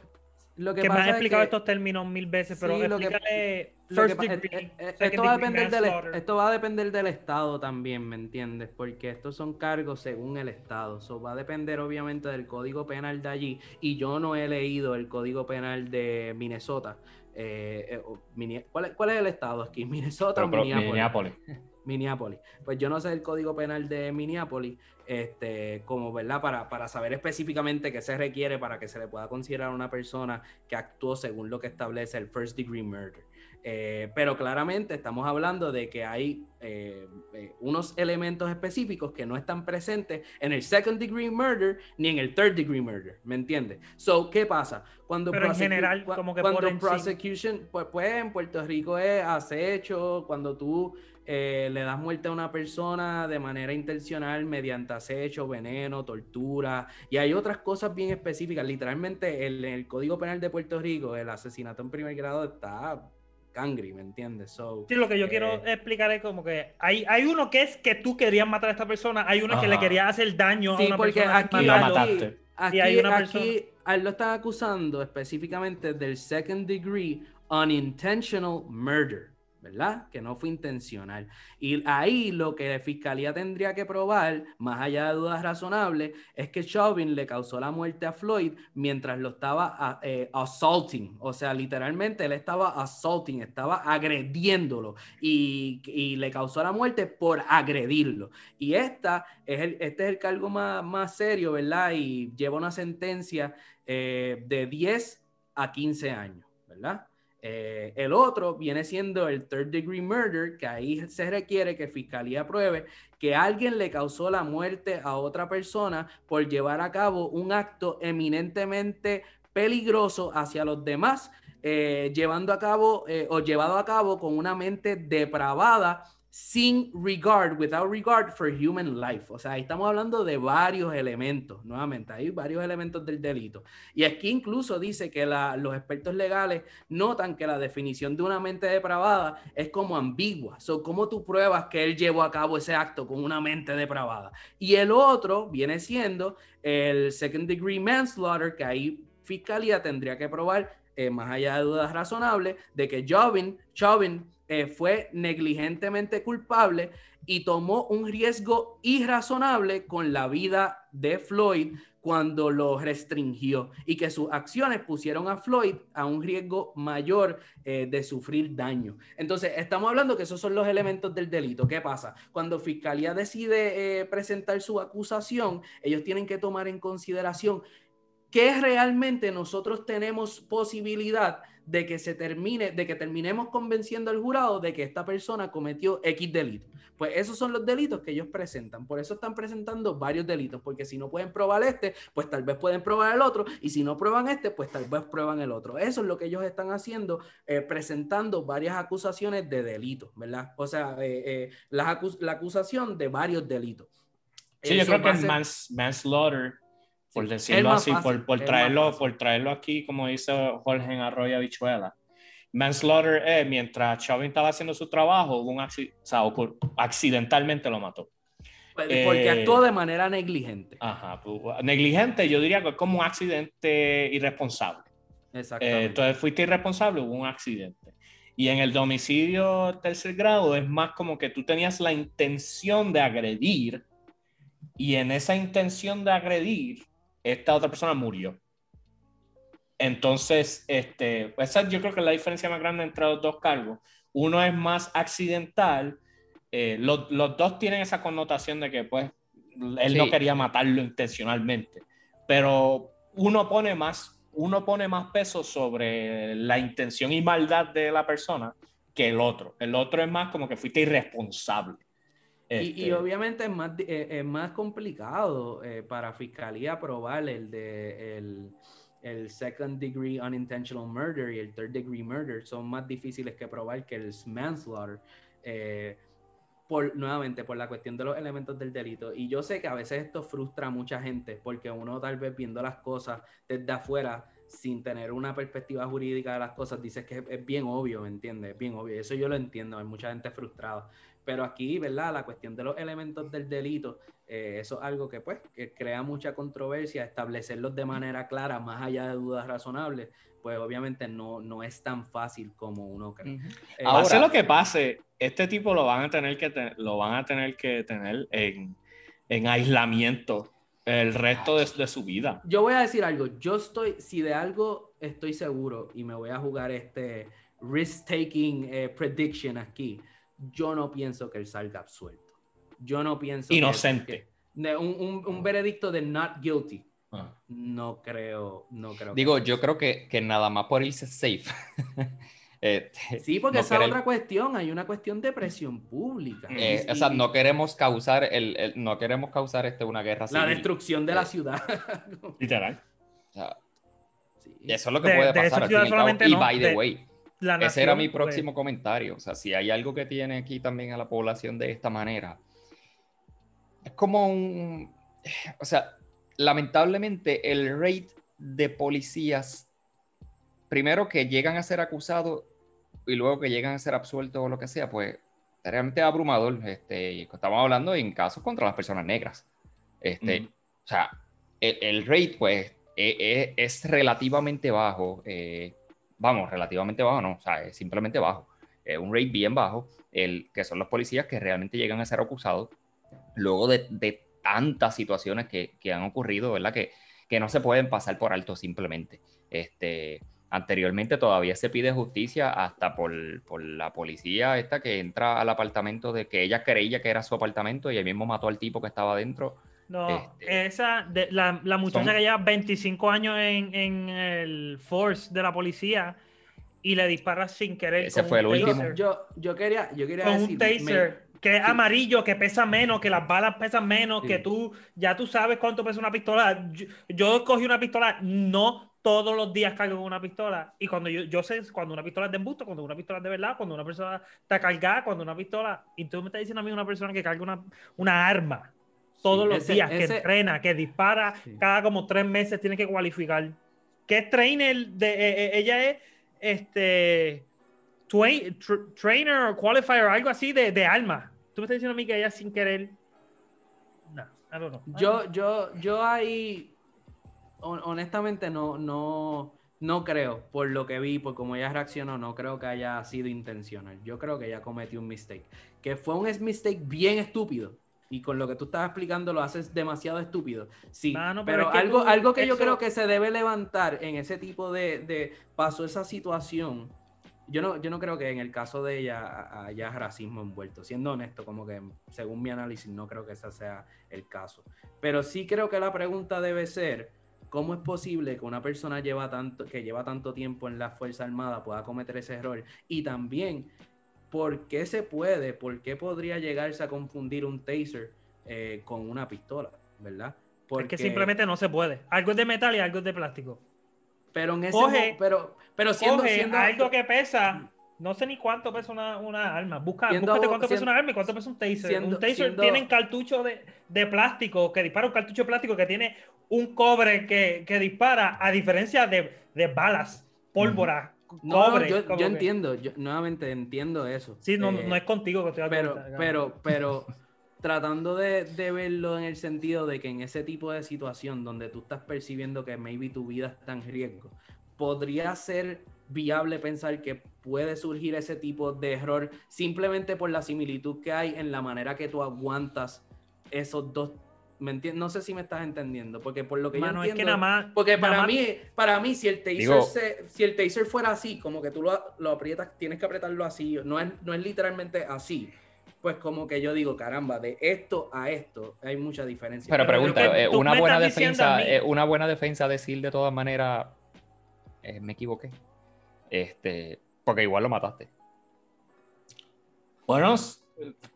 Lo que, que me has es explicado que- estos términos mil veces, pero Sí, lo que- explícale lo que first degree, esto va a depender del manslaughter. esto va a depender del estado también, ¿me entiendes? Porque estos son cargos según el estado. So, va a depender obviamente del código penal de allí. Y yo no he leído el código penal de Minnesota. Eh, eh, ¿cuál, es, cuál es el estado aquí? ¿Minnesota Pero- o pero Minneapolis? Minneapolis. Minneapolis. Pues yo no sé el código penal de Minneapolis, este, como, ¿verdad? Para, para saber específicamente qué se requiere para que se le pueda considerar una persona que actuó según lo que establece el first degree murder. Eh, pero claramente estamos hablando de que hay eh, eh, unos elementos específicos que no están presentes en el second degree murder ni en el third degree murder, ¿me entiendes? So, ¿qué pasa? Cuando Pero en general, como que cuando por prosecution, pues, pues en Puerto Rico es acecho, cuando tú eh, le das muerte a una persona de manera intencional mediante acecho, veneno, tortura, y hay otras cosas bien específicas. Literalmente, el- en el Código Penal de Puerto Rico, el asesinato en primer grado está cangri, ¿me entiendes? So, Sí, lo que yo eh, quiero explicar es como que hay, hay uno que es que tú querías matar a esta persona, hay uno que Ajá. le querías hacer daño a Sí, una porque persona. aquí, aquí, mataste. aquí, Y hay una aquí a él lo están acusando específicamente del second degree unintentional murder, ¿verdad? Que no fue intencional. Y ahí lo que la fiscalía tendría que probar, más allá de dudas razonables, es que Chauvin le causó la muerte a Floyd mientras lo estaba a- eh, assaulting. O sea, literalmente él estaba assaulting, estaba agrediéndolo y, y le causó la muerte por agredirlo. Y esta es el, este es el cargo más, más serio, ¿verdad? Y lleva una sentencia eh, de 10 a 15 años, ¿verdad? Eh, el otro viene siendo el third degree murder, que ahí se requiere que fiscalía pruebe que alguien le causó la muerte a otra persona por llevar a cabo un acto eminentemente peligroso hacia los demás, eh, llevando a cabo eh, o llevado a cabo con una mente depravada sin regard, without regard for human life. O sea, ahí estamos hablando de varios elementos, nuevamente, hay varios elementos del delito. Y aquí incluso dice que la- los expertos legales notan que la definición de una mente depravada es como ambigua. So, ¿Cómo tú pruebas que él llevó a cabo ese acto con una mente depravada? Y el otro viene siendo el second degree manslaughter, que ahí fiscalía tendría que probar, eh, más allá de dudas razonables, de que Chauvin, Chauvin eh, fue negligentemente culpable y tomó un riesgo irrazonable con la vida de Floyd cuando lo restringió y que sus acciones pusieron a Floyd a un riesgo mayor eh, de sufrir daño. Entonces, estamos hablando que esos son los elementos del delito. ¿Qué pasa? Cuando Fiscalía decide eh, presentar su acusación, ellos tienen que tomar en consideración ¿qué realmente nosotros tenemos posibilidad que se termine, de que terminemos convenciendo al jurado de que esta persona cometió X delito? Pues esos son los delitos que ellos presentan. Por eso están presentando varios delitos, porque si no pueden probar este, pues tal vez pueden probar el otro, y si no prueban este, pues tal vez prueban el otro. Eso es lo que ellos están haciendo, eh, presentando varias acusaciones de delitos, ¿verdad? O sea, eh, eh, la, acusación de varios delitos. Sí, yo creo que es manslaughter, por decirlo así, por, por traerlo, por traerlo aquí, como dice Jorge en Arroyo Habichuela Manslaughter es mientras Chauvin estaba haciendo su trabajo, hubo un accidente, o sea, accidentalmente lo mató. Pues, porque eh, actuó de manera negligente. Ajá, pues, negligente, yo diría que es como un accidente irresponsable. Exactamente. Eh, entonces fuiste irresponsable, hubo un accidente. Y en el domicilio tercer grado es más como que tú tenías la intención de agredir y en esa intención de agredir, esta otra persona murió. Entonces, este, esa yo creo que es la diferencia más grande entre los dos cargos. Uno es más accidental, eh, los, dos tienen esa connotación de que pues él no quería matarlo intencionalmente, pero uno pone más, uno pone más peso sobre la intención y maldad de la persona que el otro. El otro es más como que fuiste irresponsable. Y, este obviamente es más, eh, es más complicado eh, para fiscalía probar el de el, el second degree unintentional murder y el third degree murder son más difíciles que probar que el manslaughter. Eh, por, nuevamente, por la cuestión de los elementos del delito. Y yo sé que a veces esto frustra a mucha gente porque uno tal vez viendo las cosas desde afuera sin tener una perspectiva jurídica de las cosas, dice que es, bien obvio, ¿me entiendes? Es bien obvio. Eso yo lo entiendo, hay mucha gente frustrada. Pero aquí, ¿verdad? La cuestión de los elementos del delito eh, eso es algo que pues que crea mucha controversia, establecerlos de manera clara, más allá de dudas razonables, pues obviamente no, no es tan fácil como uno cree. Eh, Ahora, lo que pase, este tipo lo van a tener que, lo van a tener, que tener en, en aislamiento el resto de, de, su vida. Yo voy a decir algo, yo estoy, si de algo estoy seguro y me voy a jugar este risk-taking eh, prediction aquí, yo no pienso que él salga absuelto. Yo no pienso. Inocente. un, un, un, veredicto de not guilty. Ah. No creo, no creo. Digo, yo creo que, que, nada más por irse safe. Este, sí, porque esa es otra cuestión, hay una cuestión de presión pública. Eh, o sea, no queremos causar el, no queremos causar este, una guerra civil. La destrucción de la eh, ciudad. Literal. Eso es lo que puede pasar. y by the way, ese era mi próximo comentario. O sea, si hay algo que tiene aquí también a la población de esta manera, es como un, o sea, lamentablemente el rate de policías, primero que llegan a ser acusados y luego que llegan a ser absueltos o lo que sea, pues realmente abrumador. Este, estamos hablando en casos contra las personas negras. Este, O sea, el, rate, pues, e, e, es, relativamente bajo. Eh, vamos, relativamente bajo, no, o sea, es simplemente bajo. Es un rate bien bajo, el, que son los policías que realmente llegan a ser acusados luego de, tantas situaciones que, han ocurrido, ¿verdad? Que, que no se pueden pasar por alto simplemente. Este, anteriormente todavía se pide justicia hasta por, la policía esta que entra al apartamento de que ella creía que era su apartamento y él mismo mató al tipo que estaba dentro. No, este, esa, de, la, muchacha que lleva 25 años en, el force de la policía y le dispara sin querer. Ese fue el último. Yo, yo quería, yo quería con un taser que es amarillo, que pesa menos, que las balas pesan menos, que tú ya tú sabes cuánto pesa una pistola. Yo, cogí una pistola, no todos los días cargo con una pistola. Y cuando yo, yo sé cuando una pistola es de embusto, cuando una pistola es de verdad, cuando una persona está cargada, cuando una pistola. Y tú me estás diciendo a mí una persona que carga una, una arma todos los días, que entrena, que dispara, cada como tres meses tiene que cualificar. ¿Qué trainer de e, e, ella es? Este trainer o qualifier algo así de, de alma. Tú me estás diciendo a mí que ella sin querer. No, I don't know. Yo, yo, yo ahí, honestamente, no, no, no creo, por lo que vi, por cómo ella reaccionó, no creo que haya sido intencional. Yo creo que ella cometió un mistake. Que fue un mistake bien estúpido. Y con lo que tú estás explicando lo haces demasiado estúpido. Sí, pero, algo, algo que yo creo que se debe levantar en ese tipo de, de pasó esa situación yo no, yo no creo que en el caso de ella haya racismo envuelto. Siendo honesto, como que según mi análisis no creo que ese sea el caso. Pero sí creo que la pregunta debe ser, ¿cómo es posible que una persona lleva tanto, que lleva tanto tiempo en la Fuerza Armada pueda cometer ese error? Y también, ¿por qué se puede? ¿Por qué podría llegarse a confundir un taser eh, con una pistola? ¿Verdad? Porque simplemente no se puede. Algo es de metal y algo es de plástico. Pero en ese pero, pero siendo, siendo algo que pesa no sé ni cuánto pesa una, una arma. Busca, búscate cuánto pesa una arma y cuánto pesa un taser. un taser tiene cartucho de, de, plástico que dispara un cartucho de plástico que tiene un cobre que, que dispara, a diferencia de, de balas, pólvora, cobre. yo, yo entiendo, yo nuevamente entiendo eso. Sí, no, no es contigo que estoy hablando. Pero, pero, pero tratando de, de, verlo en el sentido de que en ese tipo de situación donde tú estás percibiendo que maybe tu vida está en riesgo, podría ser viable pensar que puede surgir ese tipo de error simplemente por la similitud que hay en la manera que tú aguantas esos dos ¿Me no sé si me estás entendiendo, porque por lo que yo entiendo, es que nada más, porque para mí, para mí si el taser si el taser fuera así, como que tú lo, lo, aprietas, tienes que apretarlo así, no es, no es literalmente así. Pues como que yo digo, caramba, de esto a esto hay mucha diferencia. Pero pregunta, eh, una buena defensa, eh, una buena defensa decir de todas maneras, eh, me equivoqué. Este, porque igual lo mataste. Bueno,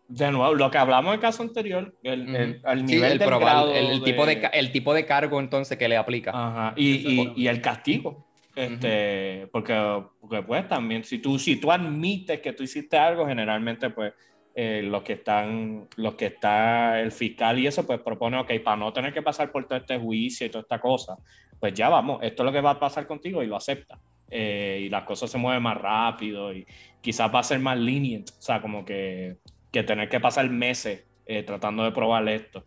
de nuevo, lo que hablamos en el caso anterior, el, el, nivel del grado el, tipo de, el tipo de cargo entonces que le aplica. Y, y, el castigo. Este, porque, porque, pues también, si tú, si tú admites que tú hiciste algo, generalmente pues eh, los que están, los que está el fiscal y eso, pues propone, ok, para no tener que pasar por todo este juicio y toda esta cosa, pues ya vamos, esto es lo que va a pasar contigo y lo acepta. Eh, y las cosas se mueven más rápido y quizás va a ser más lenient, o sea, como que, que tener que pasar meses eh, tratando de probar esto.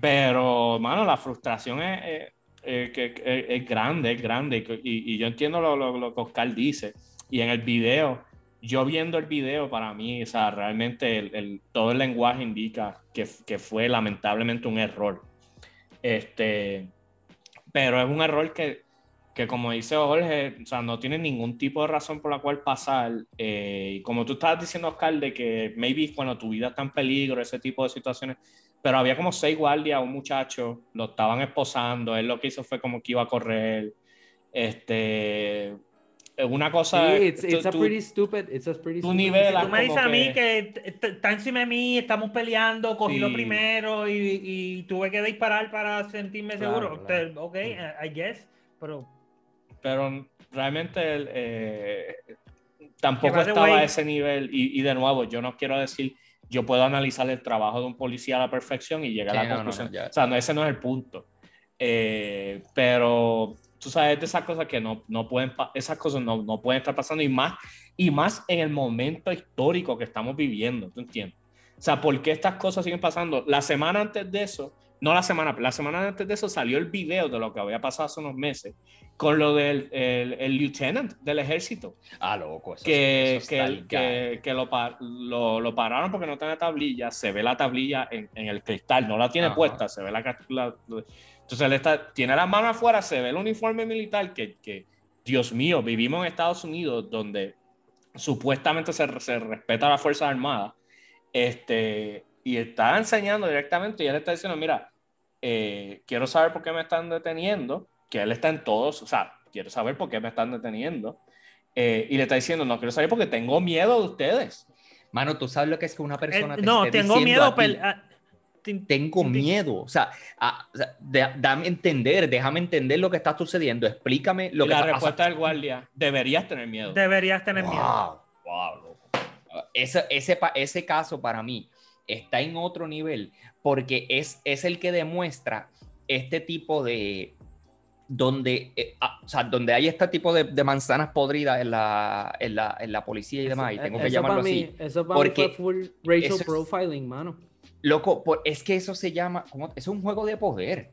Pero, mano, la frustración es, es, grande, es grande. Y, y yo entiendo lo, lo, lo, que Oscar dice. Y en el video, yo viendo el video, para mí, o sea, realmente el, todo el lenguaje indica que, que, fue lamentablemente un error. Este, pero es un error que que como dice Jorge, o sea, no tiene ningún tipo de razón por la cual pasar. Eh, y como tú estabas diciendo, Oscar, de que maybe cuando tu vida está en peligro, ese tipo de situaciones, pero había como seis guardias, un muchacho, lo estaban esposando, él lo que hizo fue como que iba a correr. Este, una cosa. Sí, it's, it's a pretty stupid. It's a pretty tu nivel. Tú me dices a mí que está encima de mí, estamos peleando, cogí lo primero y, y, tuve que disparar para sentirme seguro. Ok, I guess, pero pero realmente eh, tampoco estaba a ese nivel y, de nuevo, yo no quiero decir, yo puedo analizar el trabajo de un policía a la perfección y llegar a la conclusión. o sea, no, ese no es el punto. Eh, pero tú sabes de esas cosas que no, no pueden, esas cosas no, no, pueden estar pasando y más, y más en el momento histórico que estamos viviendo, ¿tú entiendes? O sea, ¿por qué estas cosas siguen pasando? La semana antes de eso, no la semana, la semana antes de eso salió el video de lo que había pasado hace unos meses con lo del el, el lieutenant del ejército. Ah, loco, eso que, que, que, lo, lo, lo, pararon porque no tiene tablilla, se ve la tablilla en, en el cristal, no la tiene puesta, se ve la, entonces él está, tiene las manos afuera, se ve el uniforme militar que, que, Dios mío, vivimos en Estados Unidos donde supuestamente se, se respeta la Fuerza Armada, este, y está enseñando directamente y él está diciendo, mira, eh, quiero saber por qué me están deteniendo que él está en todos, o sea, quiero saber por qué me están deteniendo. Eh, y le está diciendo, no quiero saber porque tengo miedo de ustedes. Mano, tú sabes lo que es que una persona eh, no, tengo miedo. Ah, tengo miedo. O sea, ah, dame entender, déjame entender lo que está sucediendo. Explícame lo que La respuesta del guardia, deberías tener miedo. Deberías tener miedo. Wow, ese, ese, ese caso para mí está en otro nivel porque es, es el que demuestra este tipo de, donde, eh, ah, o sea, donde hay este tipo de, de manzanas podridas en la, en, la, en la, policía y demás, y tengo que llamarlo así. Eso para porque mí fue full racial profiling, mano. Loco, es que eso se llama, como, es un juego de poder.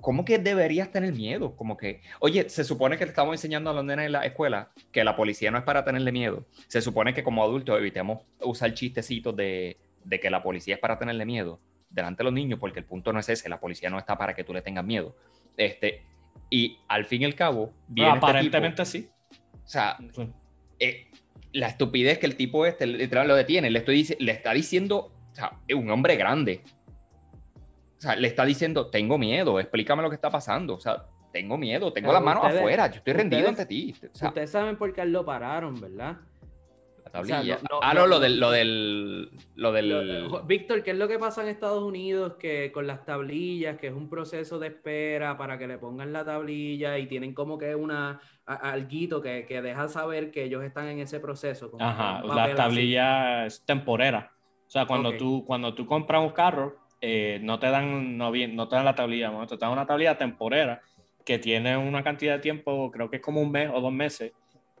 ¿Cómo que deberías tener miedo? Como que, oye, se supone que le estamos enseñando a los nenes en la escuela que la policía no es para tenerle miedo. Se supone que como adultos evitemos usar chistecitos de, de que la policía es para tenerle miedo delante de los niños, porque el punto no es ese, la policía no está para que tú le tengas miedo. Este, y al fin y al cabo, viene este aparentemente sí. O sea, eh, la estupidez que el tipo este literal lo detiene, le, estoy, le está diciendo, o sea, es un hombre grande. O sea, le está diciendo, tengo miedo, explícame lo que está pasando. O sea, tengo miedo, tengo las manos ustedes- afuera, yo estoy rendido ustedes- ante ti. O sea, Ustedes saben por qué lo pararon, ¿verdad? La o sea, tablilla. no- no- ah, no- no, lo no- del, lo del, lo del... Lo- Víctor, ¿qué es lo que pasa en Estados Unidos? Que con las tablillas, que es un proceso de espera para que le pongan la tablilla y tienen como que una alguito que, que deja saber que ellos están en ese proceso. como Ajá, la así. tablilla es temporera. O sea, cuando, tú, cuando tú compras un carro, eh, no, te dan, no, bien- no te dan la tablilla, ¿no? te dan una tablilla temporera que tiene una cantidad de tiempo, creo que es como un mes o dos meses,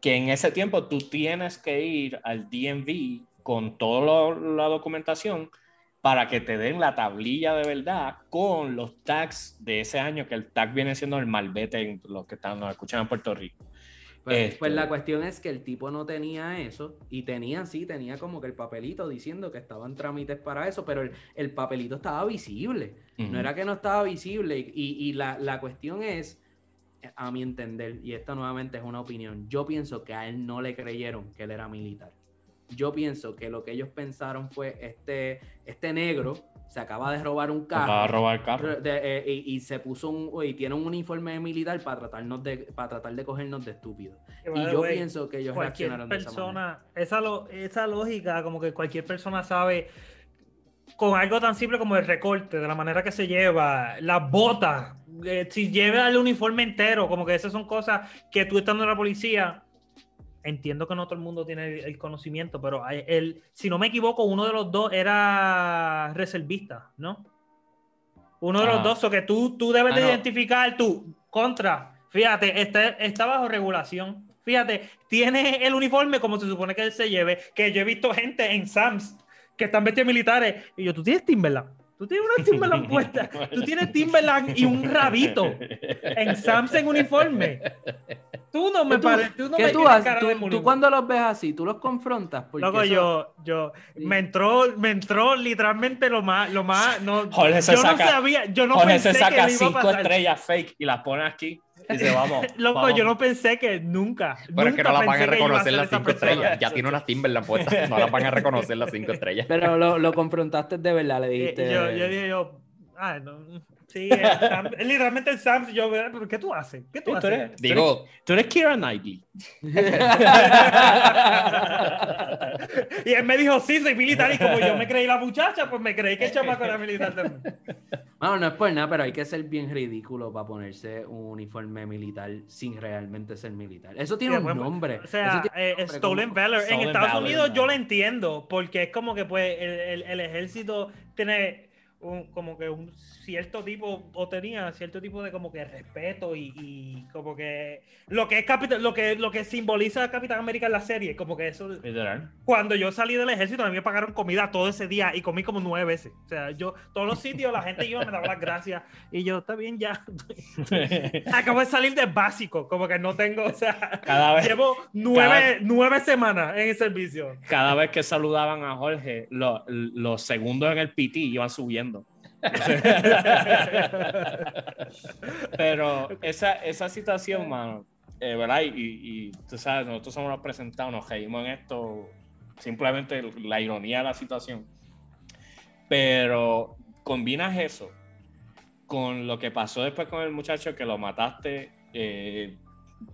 que en ese tiempo tú tienes que ir al DMV con toda la documentación para que te den la tablilla de verdad con los tags de ese año, que el tag viene siendo el malvete en los que están, nos escuchan en Puerto Rico. Pues, Este- pues la cuestión es que el tipo no tenía eso y tenía, sí, tenía como que el papelito diciendo que estaban trámites para eso, pero el, el papelito estaba visible. No era que no estaba visible y, y- y la, la cuestión es, a mi entender, y esta nuevamente es una opinión, yo pienso que a él no le creyeron que él era militar. Yo pienso que lo que ellos pensaron fue este, este negro se acaba de robar un carro. Acaba de robar el carro. de- eh, y, y se puso un y tiene un uniforme militar para tratarnos de para tratar de cogernos de estúpidos. Y yo pienso que ellos cualquier reaccionaron de esa manera. persona, esa, lo- esa lógica, como que cualquier persona sabe, con algo tan simple como el recorte, de la manera que se lleva, las botas, eh, si lleva el uniforme entero, como que esas son cosas que tú estando en la policía, entiendo que no todo el mundo tiene el, el conocimiento, pero el, si no me equivoco, uno de los dos era reservista, ¿no? Uno de los Ah. dos, o que tú, tú debes Ah, de no. identificar tu contra. Fíjate, está, está bajo regulación. Fíjate, tiene el uniforme como se supone que él se lleve. Que yo he visto gente en Sams que están vestidos militares. Y yo, tú tienes Timberland. Tú tienes una Timberland puesta. Tú tienes Timberland y un rabito en Sams en uniforme. Tú no me ¿Qué tú- pareces. Tú no ¿Qué me tú haces? cara ¿Tú, de tú cuando los ves así, tú los confrontas. Porque Loco, eso- yo, yo, Sí. me entró, me entró literalmente lo más, lo más, no, Jorge se yo saca- no sabía, yo no Jorge pensé se que saca le iba a cinco pasar. estrellas fake y las pone aquí dice, vamos. Loco, vamos. yo no pensé que nunca. Pero es que no nunca las van a reconocer las cinco estrellas. Ya tiene unas Timberland puestas, no las van a reconocer las cinco estrellas. Pero lo, lo confrontaste de verdad, le Eh, dijiste. yo, yo dije yo, ah, no, sí, el literalmente el Sam, yo, ¿pero qué tú haces? ¿Qué tú Sí, tú haces? eres, Digo, tú eres Kira Knightley. y él me dijo, sí, soy militar, y como yo me creí la muchacha, pues me creí que el chamaco era militar también. Bueno, no es por nada, pero hay que ser bien ridículo para ponerse un uniforme militar sin realmente ser militar. Eso tiene Sí, un bueno, nombre. O sea, eh, nombre, Stolen como- Valor. En Estados Valor, Unidos yo lo entiendo, porque es como que pues el, el- el ejército tiene un, como que un cierto tipo, o tenía cierto tipo de como que respeto y, y como que lo que es Capitán, lo que, lo que simboliza Capitán América en la serie, como que eso Literal. cuando yo salí del ejército, a mí me pagaron comida todo ese día y comí como nueve veces. O sea, yo, todos los sitios, la gente iba, me daba las gracias y yo, está bien, ya. Acabo de salir de básico, como que no tengo, o sea, Cada vez, llevo nueve, nueve semanas en el servicio. cada vez que saludaban a Jorge, lo- los segundos en el PT iban subiendo. Pero esa, esa situación, mano, eh, ¿verdad? Y, y tú sabes, nosotros somos los presentados, nos reímos en esto, simplemente la ironía de la situación. Pero combinas eso con lo que pasó después con el muchacho que lo mataste eh,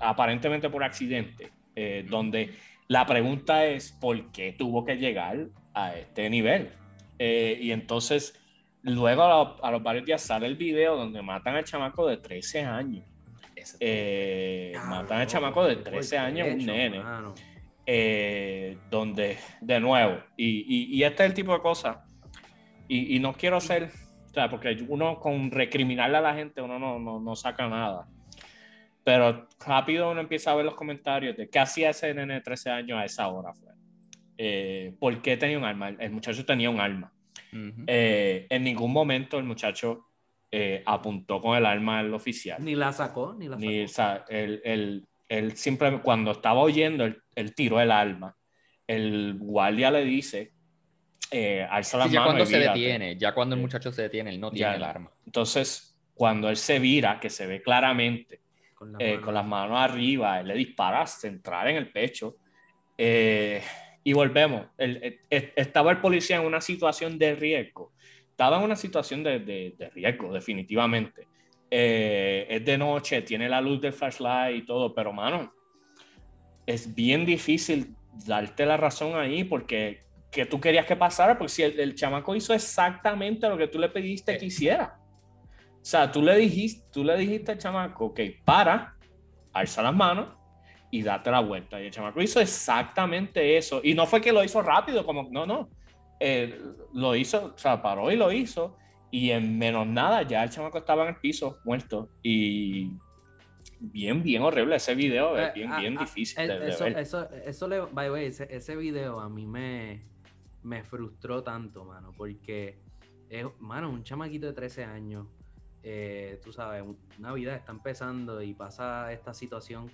aparentemente por accidente, eh, donde la pregunta es por qué tuvo que llegar a este nivel. Eh, y entonces, luego a, lo- a los varios días sale el video donde matan al chamaco de 13 años. Eh, matan al chamaco de 13 años, un nene eh, donde, de nuevo, y, y- y este es el tipo de cosas, y, y no quiero ser, o sea, porque uno con recriminarle a la gente, uno no, no, no saca nada, pero rápido uno empieza a ver los comentarios de qué hacía ese nene de 13 años a esa hora, fue. Eh, ¿Por qué tenía un arma? El muchacho tenía un arma. Eh, en ningún momento el muchacho eh, apuntó con el arma al oficial. Ni la sacó, ni la sacó. Ni, o sea, él, él- él simplemente, cuando estaba oyendo, él, él tiró el arma. El guardia le dice, eh, alza las Sí, ya cuando y se vírate". detiene, ya cuando el muchacho se detiene, él no Ya. tiene el arma. Entonces, cuando él se vira, que se ve claramente, Con la eh, con las manos arriba, él le dispara central en el pecho. eh, y volvemos. El- el- el- estaba el policía en una situación de riesgo estaba en una situación de, de, de riesgo, definitivamente. Eh, es de noche, tiene la luz del flashlight y todo, pero mano, es bien difícil darte la razón ahí porque que tú querías que pasara, porque si el, el chamaco hizo exactamente lo que tú le pediste que hiciera. O sea, tú le dijiste, tú le dijiste al chamaco, ok, para, alza las manos y date la vuelta. Y el chamaco hizo exactamente eso. Y no fue que lo hizo rápido, como, no, no. Eh, lo hizo, o sea, paró y lo hizo. Y en menos nada, ya el chamaco estaba en el piso, muerto. Y bien, bien horrible ese video, es Eh, bien, ah, bien ah, difícil eh, de, de eso, ver. eso, eso le, by the way, ese, ese video a mí me, me frustró tanto, mano, porque es, mano, un chamaquito de 13 años, eh, tú sabes, un- una vida está empezando y pasa esta situación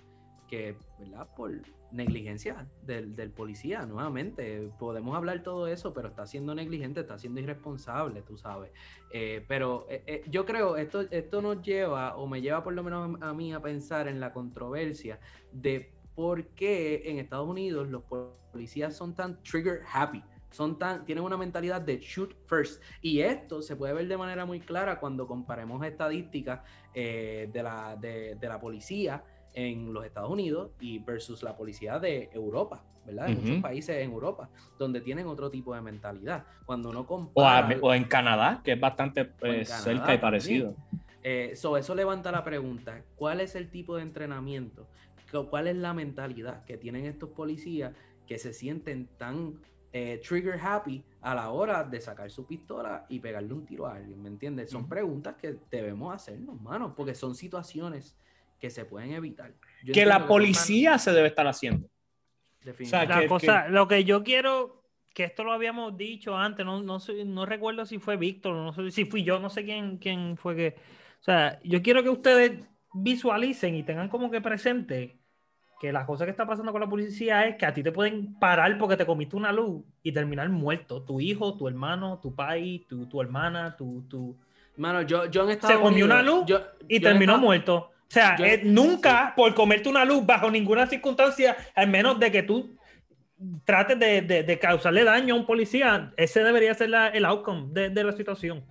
que, ¿verdad? Por negligencia del, policía, nuevamente. Podemos hablar todo eso, pero está siendo negligente, está siendo irresponsable, tú sabes. Eh, pero eh, eh, yo creo, esto, esto nos lleva, o me lleva por lo menos a mí a pensar en la controversia de por qué en Estados Unidos los policías son tan trigger happy. Son tan, tienen una mentalidad de shoot first. Y esto se puede ver de manera muy clara cuando comparemos estadísticas de, la, de la policía en los Estados Unidos y versus la policía de Europa, ¿verdad? De muchos países en Europa, donde tienen otro tipo de mentalidad. Cuando uno O, compara... a- o en Canadá, que es bastante Canadá cerca y parecido. Eh, so, eso levanta la pregunta, ¿cuál es el tipo de entrenamiento? ¿Cu- ¿Cuál es la mentalidad que tienen estos policías que se sienten tan eh, trigger happy a la hora de sacar su pistola y pegarle un tiro a alguien? ¿Me entiendes? Son preguntas que debemos hacernos, mano, porque son situaciones que se pueden evitar. Yo Que la policía se debe estar haciendo. definitivamente. La que- cosa, lo que yo quiero, que esto lo habíamos dicho antes, no, no, sé- no recuerdo si fue Víctor, no sé si fui yo, no sé quién, quién fue que. O sea, yo quiero que ustedes visualicen y tengan como que presente que la cosa que está pasando con la policía es que a ti te pueden parar porque te comiste una luz y terminar muerto. Tu hijo, tu hermano, tu país, tu, tu hermana, tu, tu... Mano, yo, yo en Estados comió una luz yo- y yo terminó Estados- muerto. O sea, yo- eh, nunca por comerte una luz bajo ninguna circunstancia, al menos de que tú trates de, de- de causarle daño a un policía, ese debería ser la- el outcome de, de la situación.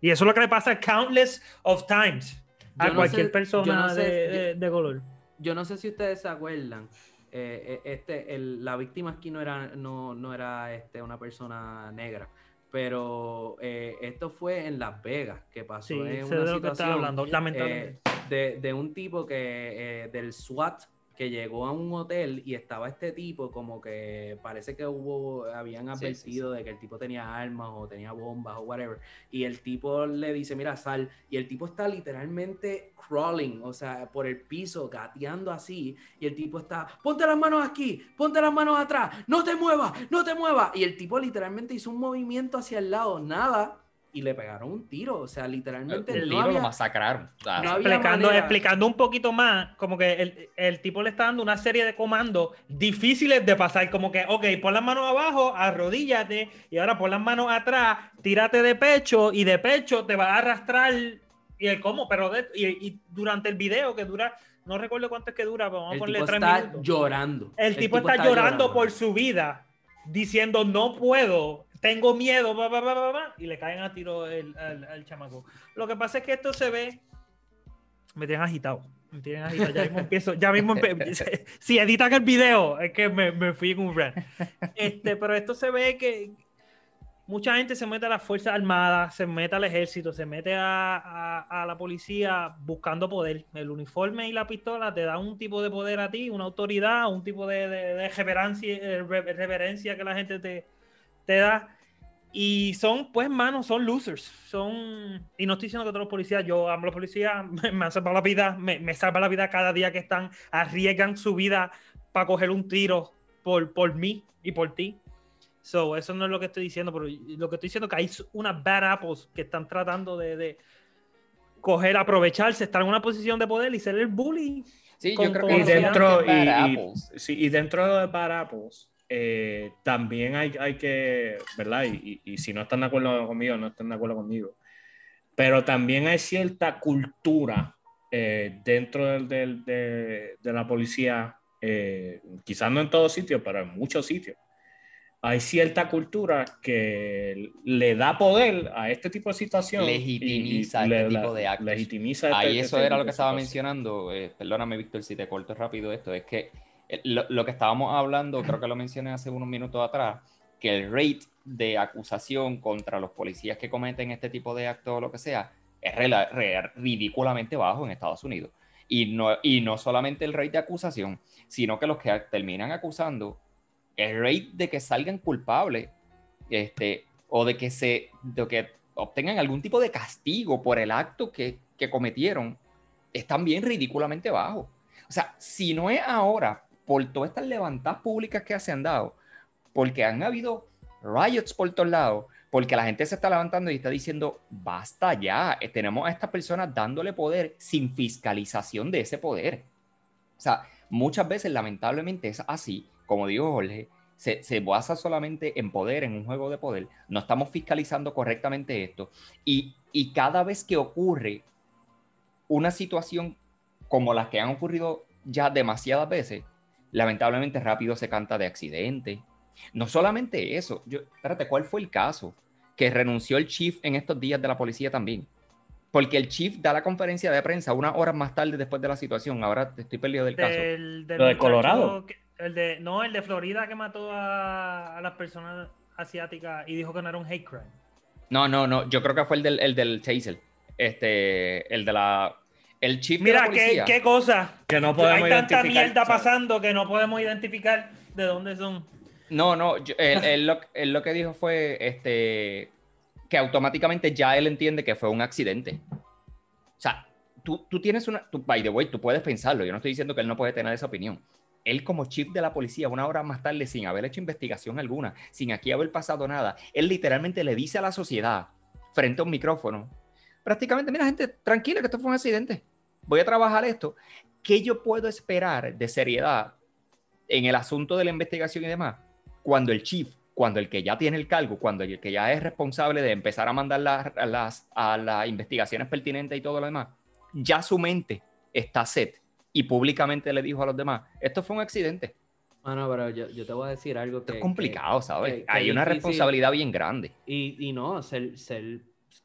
Y eso es lo que le pasa countless of times a Yo no cualquier sé- persona no sé- de, color. yo no sé si ustedes se acuerdan, eh, eh, este, el- la víctima aquí no era, no, no era este, una persona negra, pero eh, esto fue en Las Vegas, que pasó Sí, en sé una de lo que estás situación hablando, lamentablemente. eh, de, de un tipo que, eh, del SWAT, que llegó a un hotel y estaba este tipo como que parece que hubo, habían Sí, sí, advertido de que el tipo tenía armas o tenía bombas o whatever, y el tipo le dice, mira, sal, y el tipo está literalmente crawling, o sea, por el piso, gateando así, y el tipo está, ponte las manos aquí, ponte las manos atrás, no te muevas, no te muevas, y el tipo literalmente hizo un movimiento hacia el lado, nada, y le pegaron un tiro, o sea, literalmente El no tiro lo masacraron. O sea, no había explicando, explicando un poquito más, como que el, el tipo le está dando una serie de comandos difíciles de pasar, como que, ok, pon las manos abajo, arrodíllate, y ahora pon las manos atrás, tírate de pecho, y de pecho te va a arrastrar, y el cómo, pero de- y, y durante el video que dura, no recuerdo cuánto es que dura, pero vamos a El ponerle tipo tres está minutos. llorando. El, tipo, está, llorando, por su vida, diciendo no puedo, tengo miedo, ba, ba, ba, ba, ba", y le caen a tiro el- al, al chamaco. Lo que pasa es que esto se ve. Me tienen agitado. Me tienen agitado. Ya mismo empiezo. Ya mismo Si editan el video, es que me, me fui en un rant. Este, pero esto se ve que mucha gente se mete a las Fuerzas Armadas, se mete al ejército, se mete a, a- a la policía buscando poder. El uniforme y la pistola te dan un tipo de poder a ti, una autoridad, un tipo de, de- de reverencia, eh, re- reverencia que la gente te, te da. Y son, pues, manos, son losers. Son. Y no estoy diciendo que todos los policías, yo amo a los policías, me, me han salvado la vida, me, me salva la vida cada día que están, arriesgan su vida para coger un tiro por, por mí y por ti. So, eso no es lo que estoy diciendo, pero lo que estoy diciendo es que hay unas bad apples que están tratando de, de coger, aprovecharse, estar en una posición de poder y ser el bully. sí, con- yo creo que y dentro, y, y- sí, y dentro de Bad Apples, eh, también hay, hay que, ¿verdad? Y, y- y si no están de acuerdo conmigo, no están de acuerdo conmigo. Pero también hay cierta cultura eh, dentro del, del- de, de la policía, eh, quizás no en todos sitios, pero en muchos sitios, hay cierta cultura que le da poder a este tipo de situación. Legitimiza este tipo de actos. Legitimiza Ahí este- eso este era lo que estaba situación. mencionando. eh, perdóname, Víctor, si te corto rápido esto. Es que lo, lo que estábamos hablando, creo que lo mencioné hace unos minutos atrás, que el rate de acusación contra los policías que cometen este tipo de actos o lo que sea es ridículamente bajo en Estados Unidos. Y no, y no solamente el rate de acusación, sino que los que terminan acusando, el rate de que salgan culpables este, o de que, se, de que obtengan algún tipo de castigo por el acto que, que cometieron, es también ridículamente bajo. O sea, si no es ahora, por todas estas levantadas públicas que se han dado, porque han habido riots por todos lados, porque la gente se está levantando y está diciendo, basta ya, eh, tenemos a estas personas dándole poder sin fiscalización de ese poder. O sea, muchas veces lamentablemente es así, como dijo Jorge, se, basa solamente en poder, en un juego de poder, no estamos fiscalizando correctamente esto. Y, y cada vez que ocurre una situación como las que han ocurrido ya demasiadas veces, lamentablemente rápido se canta de accidente. No solamente eso, yo, espérate, ¿cuál fue el caso? Que renunció el chief en estos días de la policía también. Porque el chief da la conferencia de prensa unas horas más tarde después de la situación. Ahora estoy perdido del caso. Del, del Lo de Colorado. que- el de, no, el de Florida que mató a, a las personas asiáticas y dijo que no era un hate crime. No, no, no. Yo creo que fue el del, el del taser. Este, el de la. El chief de Mira, la qué, cosa. Que no podemos Hay tanta identificar, mierda ¿sabes? pasando que no podemos identificar de dónde son. No, no. yo- él, él lo, él lo que dijo fue este, que automáticamente ya él entiende que fue un accidente. O sea, tú, tú tienes una. Tú, by the way, tú puedes pensarlo. Yo no estoy diciendo que él no puede tener esa opinión. Él, como chief de la policía, una hora más tarde, sin haber hecho investigación alguna, sin aquí haber pasado nada, él literalmente le dice a la sociedad, frente a un micrófono, prácticamente, mira, gente, tranquila, que esto fue un accidente. Voy a trabajar esto. ¿Qué yo puedo esperar de seriedad en el asunto de la investigación y demás? Cuando el chief, cuando el que ya tiene el cargo, cuando el que ya es responsable de empezar a mandar las, las, a las investigaciones pertinentes y todo lo demás, ya su mente está set y públicamente le dijo a los demás, esto fue un accidente. Mano, pero yo, yo te voy a decir algo Esto que... es complicado, ¿sabes? que- que Hay una difícil. responsabilidad bien grande. Y, y no, ser, ser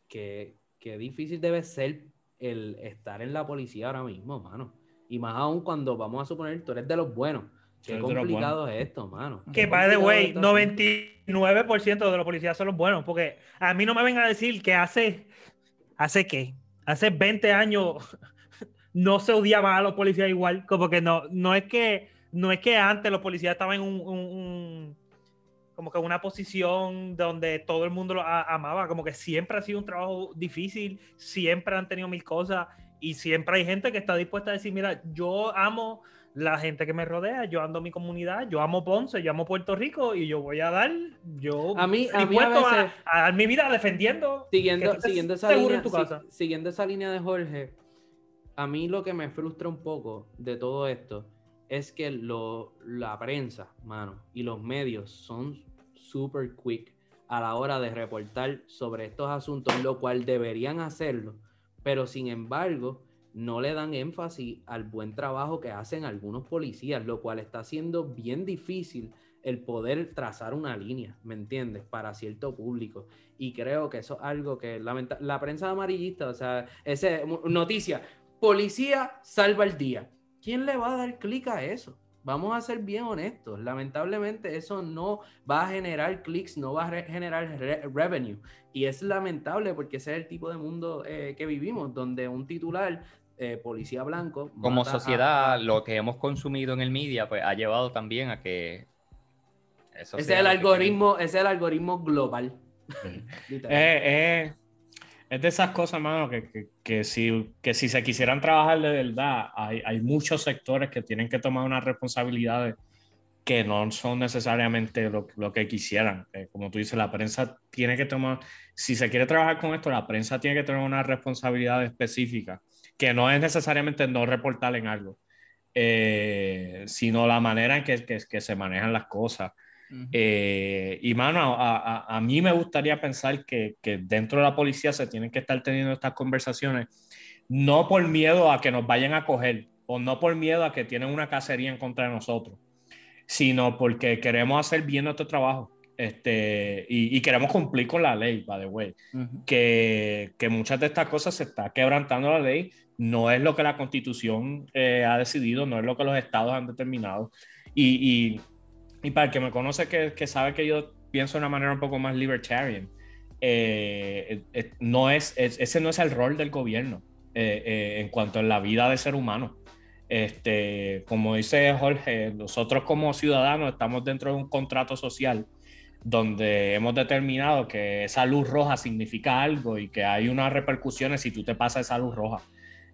que, que difícil debe ser el estar en la policía ahora mismo, mano. Y más aún cuando vamos a suponer tú eres de los buenos. Qué complicado es esto, mano. Que, by the way, esto. 99% de los policías son los buenos. Porque a mí no me vengan a decir que hace. ¿Hace qué? Hace 20 años no se odiaba a los policías igual. Como que no, no es que. No es que antes los policías estaban en un, un- un- como que una posición donde todo el mundo lo a- amaba, como que siempre ha sido un trabajo difícil, siempre han tenido mil cosas y siempre hay gente que está dispuesta a decir, mira, yo amo la gente que me rodea, yo ando en mi comunidad, yo amo Ponce, yo amo Puerto Rico y yo voy a dar, yo A mí- a mí a a, a dar mi vida defendiendo. Siguiendo, siguiendo, esa seguro línea, en tu si- casa. siguiendo esa línea de Jorge, a mí lo que me frustra un poco de todo esto es que lo, la prensa, mano, y los medios son super quick a la hora de reportar sobre estos asuntos, lo cual deberían hacerlo, pero sin embargo no le dan énfasis al buen trabajo que hacen algunos policías, lo cual está haciendo bien difícil el poder trazar una línea, ¿me entiendes? Para cierto público. Y creo que eso es algo que lamenta- la prensa amarillista, o sea, ese noticia, policía salva el día. ¿Quién le va a dar clic a eso? Vamos a ser bien honestos. Lamentablemente eso no va a generar clics, no va a re- generar re- revenue. Y es lamentable porque ese es el tipo de mundo eh, que vivimos, donde un titular, eh, policía blanco... Como sociedad, a- lo que hemos consumido en el media, pues ha llevado también a que. eso Ese es el que algoritmo, ese es el algoritmo global. Literal. Eh, eh, es de esas cosas, mano, que, que, que si, que si se quisieran trabajar de verdad, hay, hay muchos sectores que tienen que tomar unas responsabilidades que no son necesariamente lo, lo que quisieran. Eh, como tú dices, la prensa tiene que tomar, si se quiere trabajar con esto, la prensa tiene que tener una responsabilidad específica, que no es necesariamente no reportar en algo, eh, sino la manera en que, que, que se manejan las cosas. Eh, y mano, a, a- a mí me gustaría pensar que, que dentro de la policía se tienen que estar teniendo estas conversaciones, no por miedo a que nos vayan a coger o no por miedo a que tienen una cacería en contra de nosotros, sino porque queremos hacer bien nuestro trabajo. Este, y, queremos cumplir con la ley, by the way. que, que, muchas de estas cosas se está quebrantando la ley. No es lo que la constitución eh, ha decidido, no es lo que los estados han determinado. Y, y, para el que me conoce, que, que, sabe que yo pienso de una manera un poco más libertarian, eh, eh, no es, ese no es el rol del gobierno en cuanto a la vida de ser humano. Este, como dice Jorge, nosotros como ciudadanos estamos dentro de un contrato social donde hemos determinado que esa luz roja significa algo y que hay unas repercusiones si tú te pasas esa luz roja.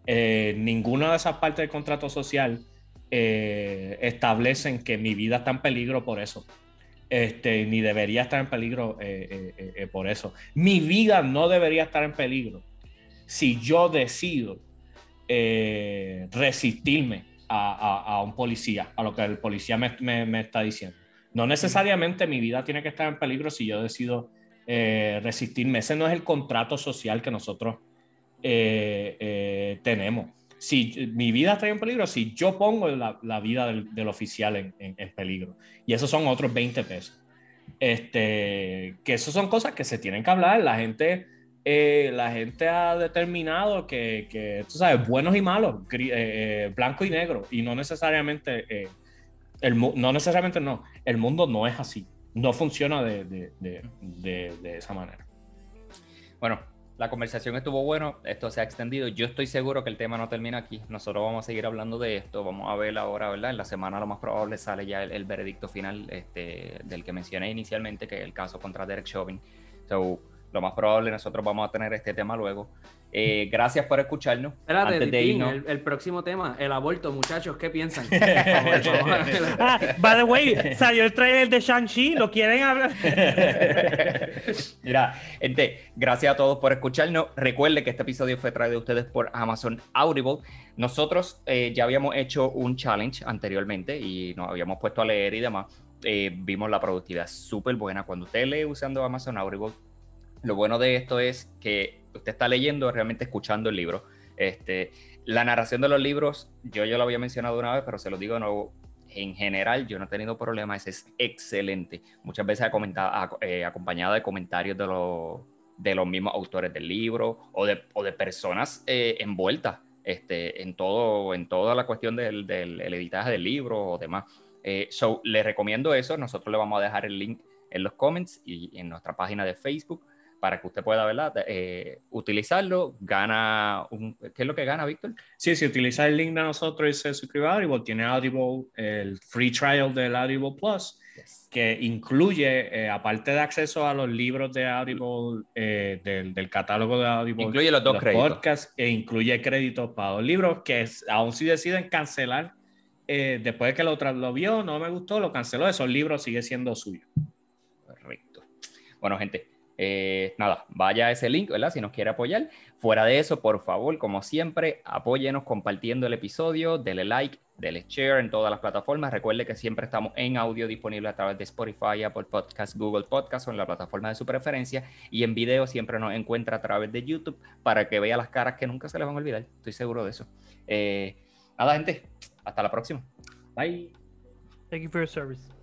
Eh, ninguna de esas partes del contrato social eh, establecen que mi vida está en peligro por eso. Este, ni debería estar en peligro eh, por eso. Mi vida no debería estar en peligro si yo decido resistirme a, un policía, a lo que el policía me está diciendo. No necesariamente mi vida tiene que estar en peligro si yo decido eh, resistirme. Ese no es el contrato social que nosotros eh, eh, tenemos. Si mi vida está en peligro, si yo pongo la, vida del, oficial en, peligro. Y esos son otros 20 pesos. Este, que eso son cosas que se tienen que hablar. La gente, la gente ha determinado que, que, tú sabes, buenos y malos, blanco y negro, y no necesariamente no necesariamente no, el mundo no es así, no funciona de, esa manera. Bueno, la conversación estuvo bueno, esto se ha extendido. Yo estoy seguro que el tema no termina aquí. Nosotros vamos a seguir hablando de esto. Vamos a ver ahora, ¿verdad? En la semana lo más probable sale ya el, veredicto final este, del que mencioné inicialmente, que es el caso contra Derek Chauvin. So, lo más probable nosotros vamos a tener este tema luego. Eh, gracias por escucharnos. Espérate, el, próximo tema, el aborto, muchachos, ¿qué piensan? ah, by the way, salió el trailer de Shang-Chi, ¿lo quieren hablar? Mira, gente, gracias a todos por escucharnos. Recuerde que este episodio fue traído a ustedes por Amazon Audible. Nosotros eh, ya habíamos hecho un challenge anteriormente y nos habíamos puesto a leer y demás. Eh, vimos la productividad súper buena. Cuando usted lee usando Amazon Audible, lo bueno de esto es que usted está leyendo, realmente escuchando el libro. Este, la narración de los libros, yo ya lo había mencionado una vez, pero se lo digo de nuevo. En general, yo no he tenido problemas, es excelente. Muchas veces eh, acompañada de comentarios de, de los mismos autores del libro o de, o de personas eh, envueltas este, en, todo, en toda la cuestión del, del editaje del libro o demás. Eh, so, recomiendo eso. Nosotros le vamos a dejar el link en los comments y en nuestra página de Facebook para que usted pueda ¿verdad? Eh, utilizarlo. Gana un... ¿Qué es lo que gana, Víctor? Sí, si utiliza el link de nosotros y se suscribe a Audible, tiene Audible, el free trial del Audible Plus, que incluye, eh, aparte de acceso a los libros de Audible, eh, del, catálogo de Audible, incluye los dos créditos. Podcasts, e incluye créditos para los libros que aún si deciden cancelar, después de que lo, lo vio, no me gustó, lo canceló, esos libros sigue siendo suyo. Correcto. Bueno, gente, eh, nada, vaya a ese link, ¿verdad? Si nos quiere apoyar. Fuera de eso, por favor, como siempre, apóyenos compartiendo el episodio, dele like, dele share en todas las plataformas. Recuerde que siempre estamos en audio disponible a través de Spotify, Apple Podcast, Google Podcast o en la plataforma de su preferencia. Y en video siempre nos encuentra a través de YouTube para que vea las caras que nunca se le van a olvidar. Estoy seguro de eso. Eh, nada, gente, hasta la próxima. Bye. Thank you for your service.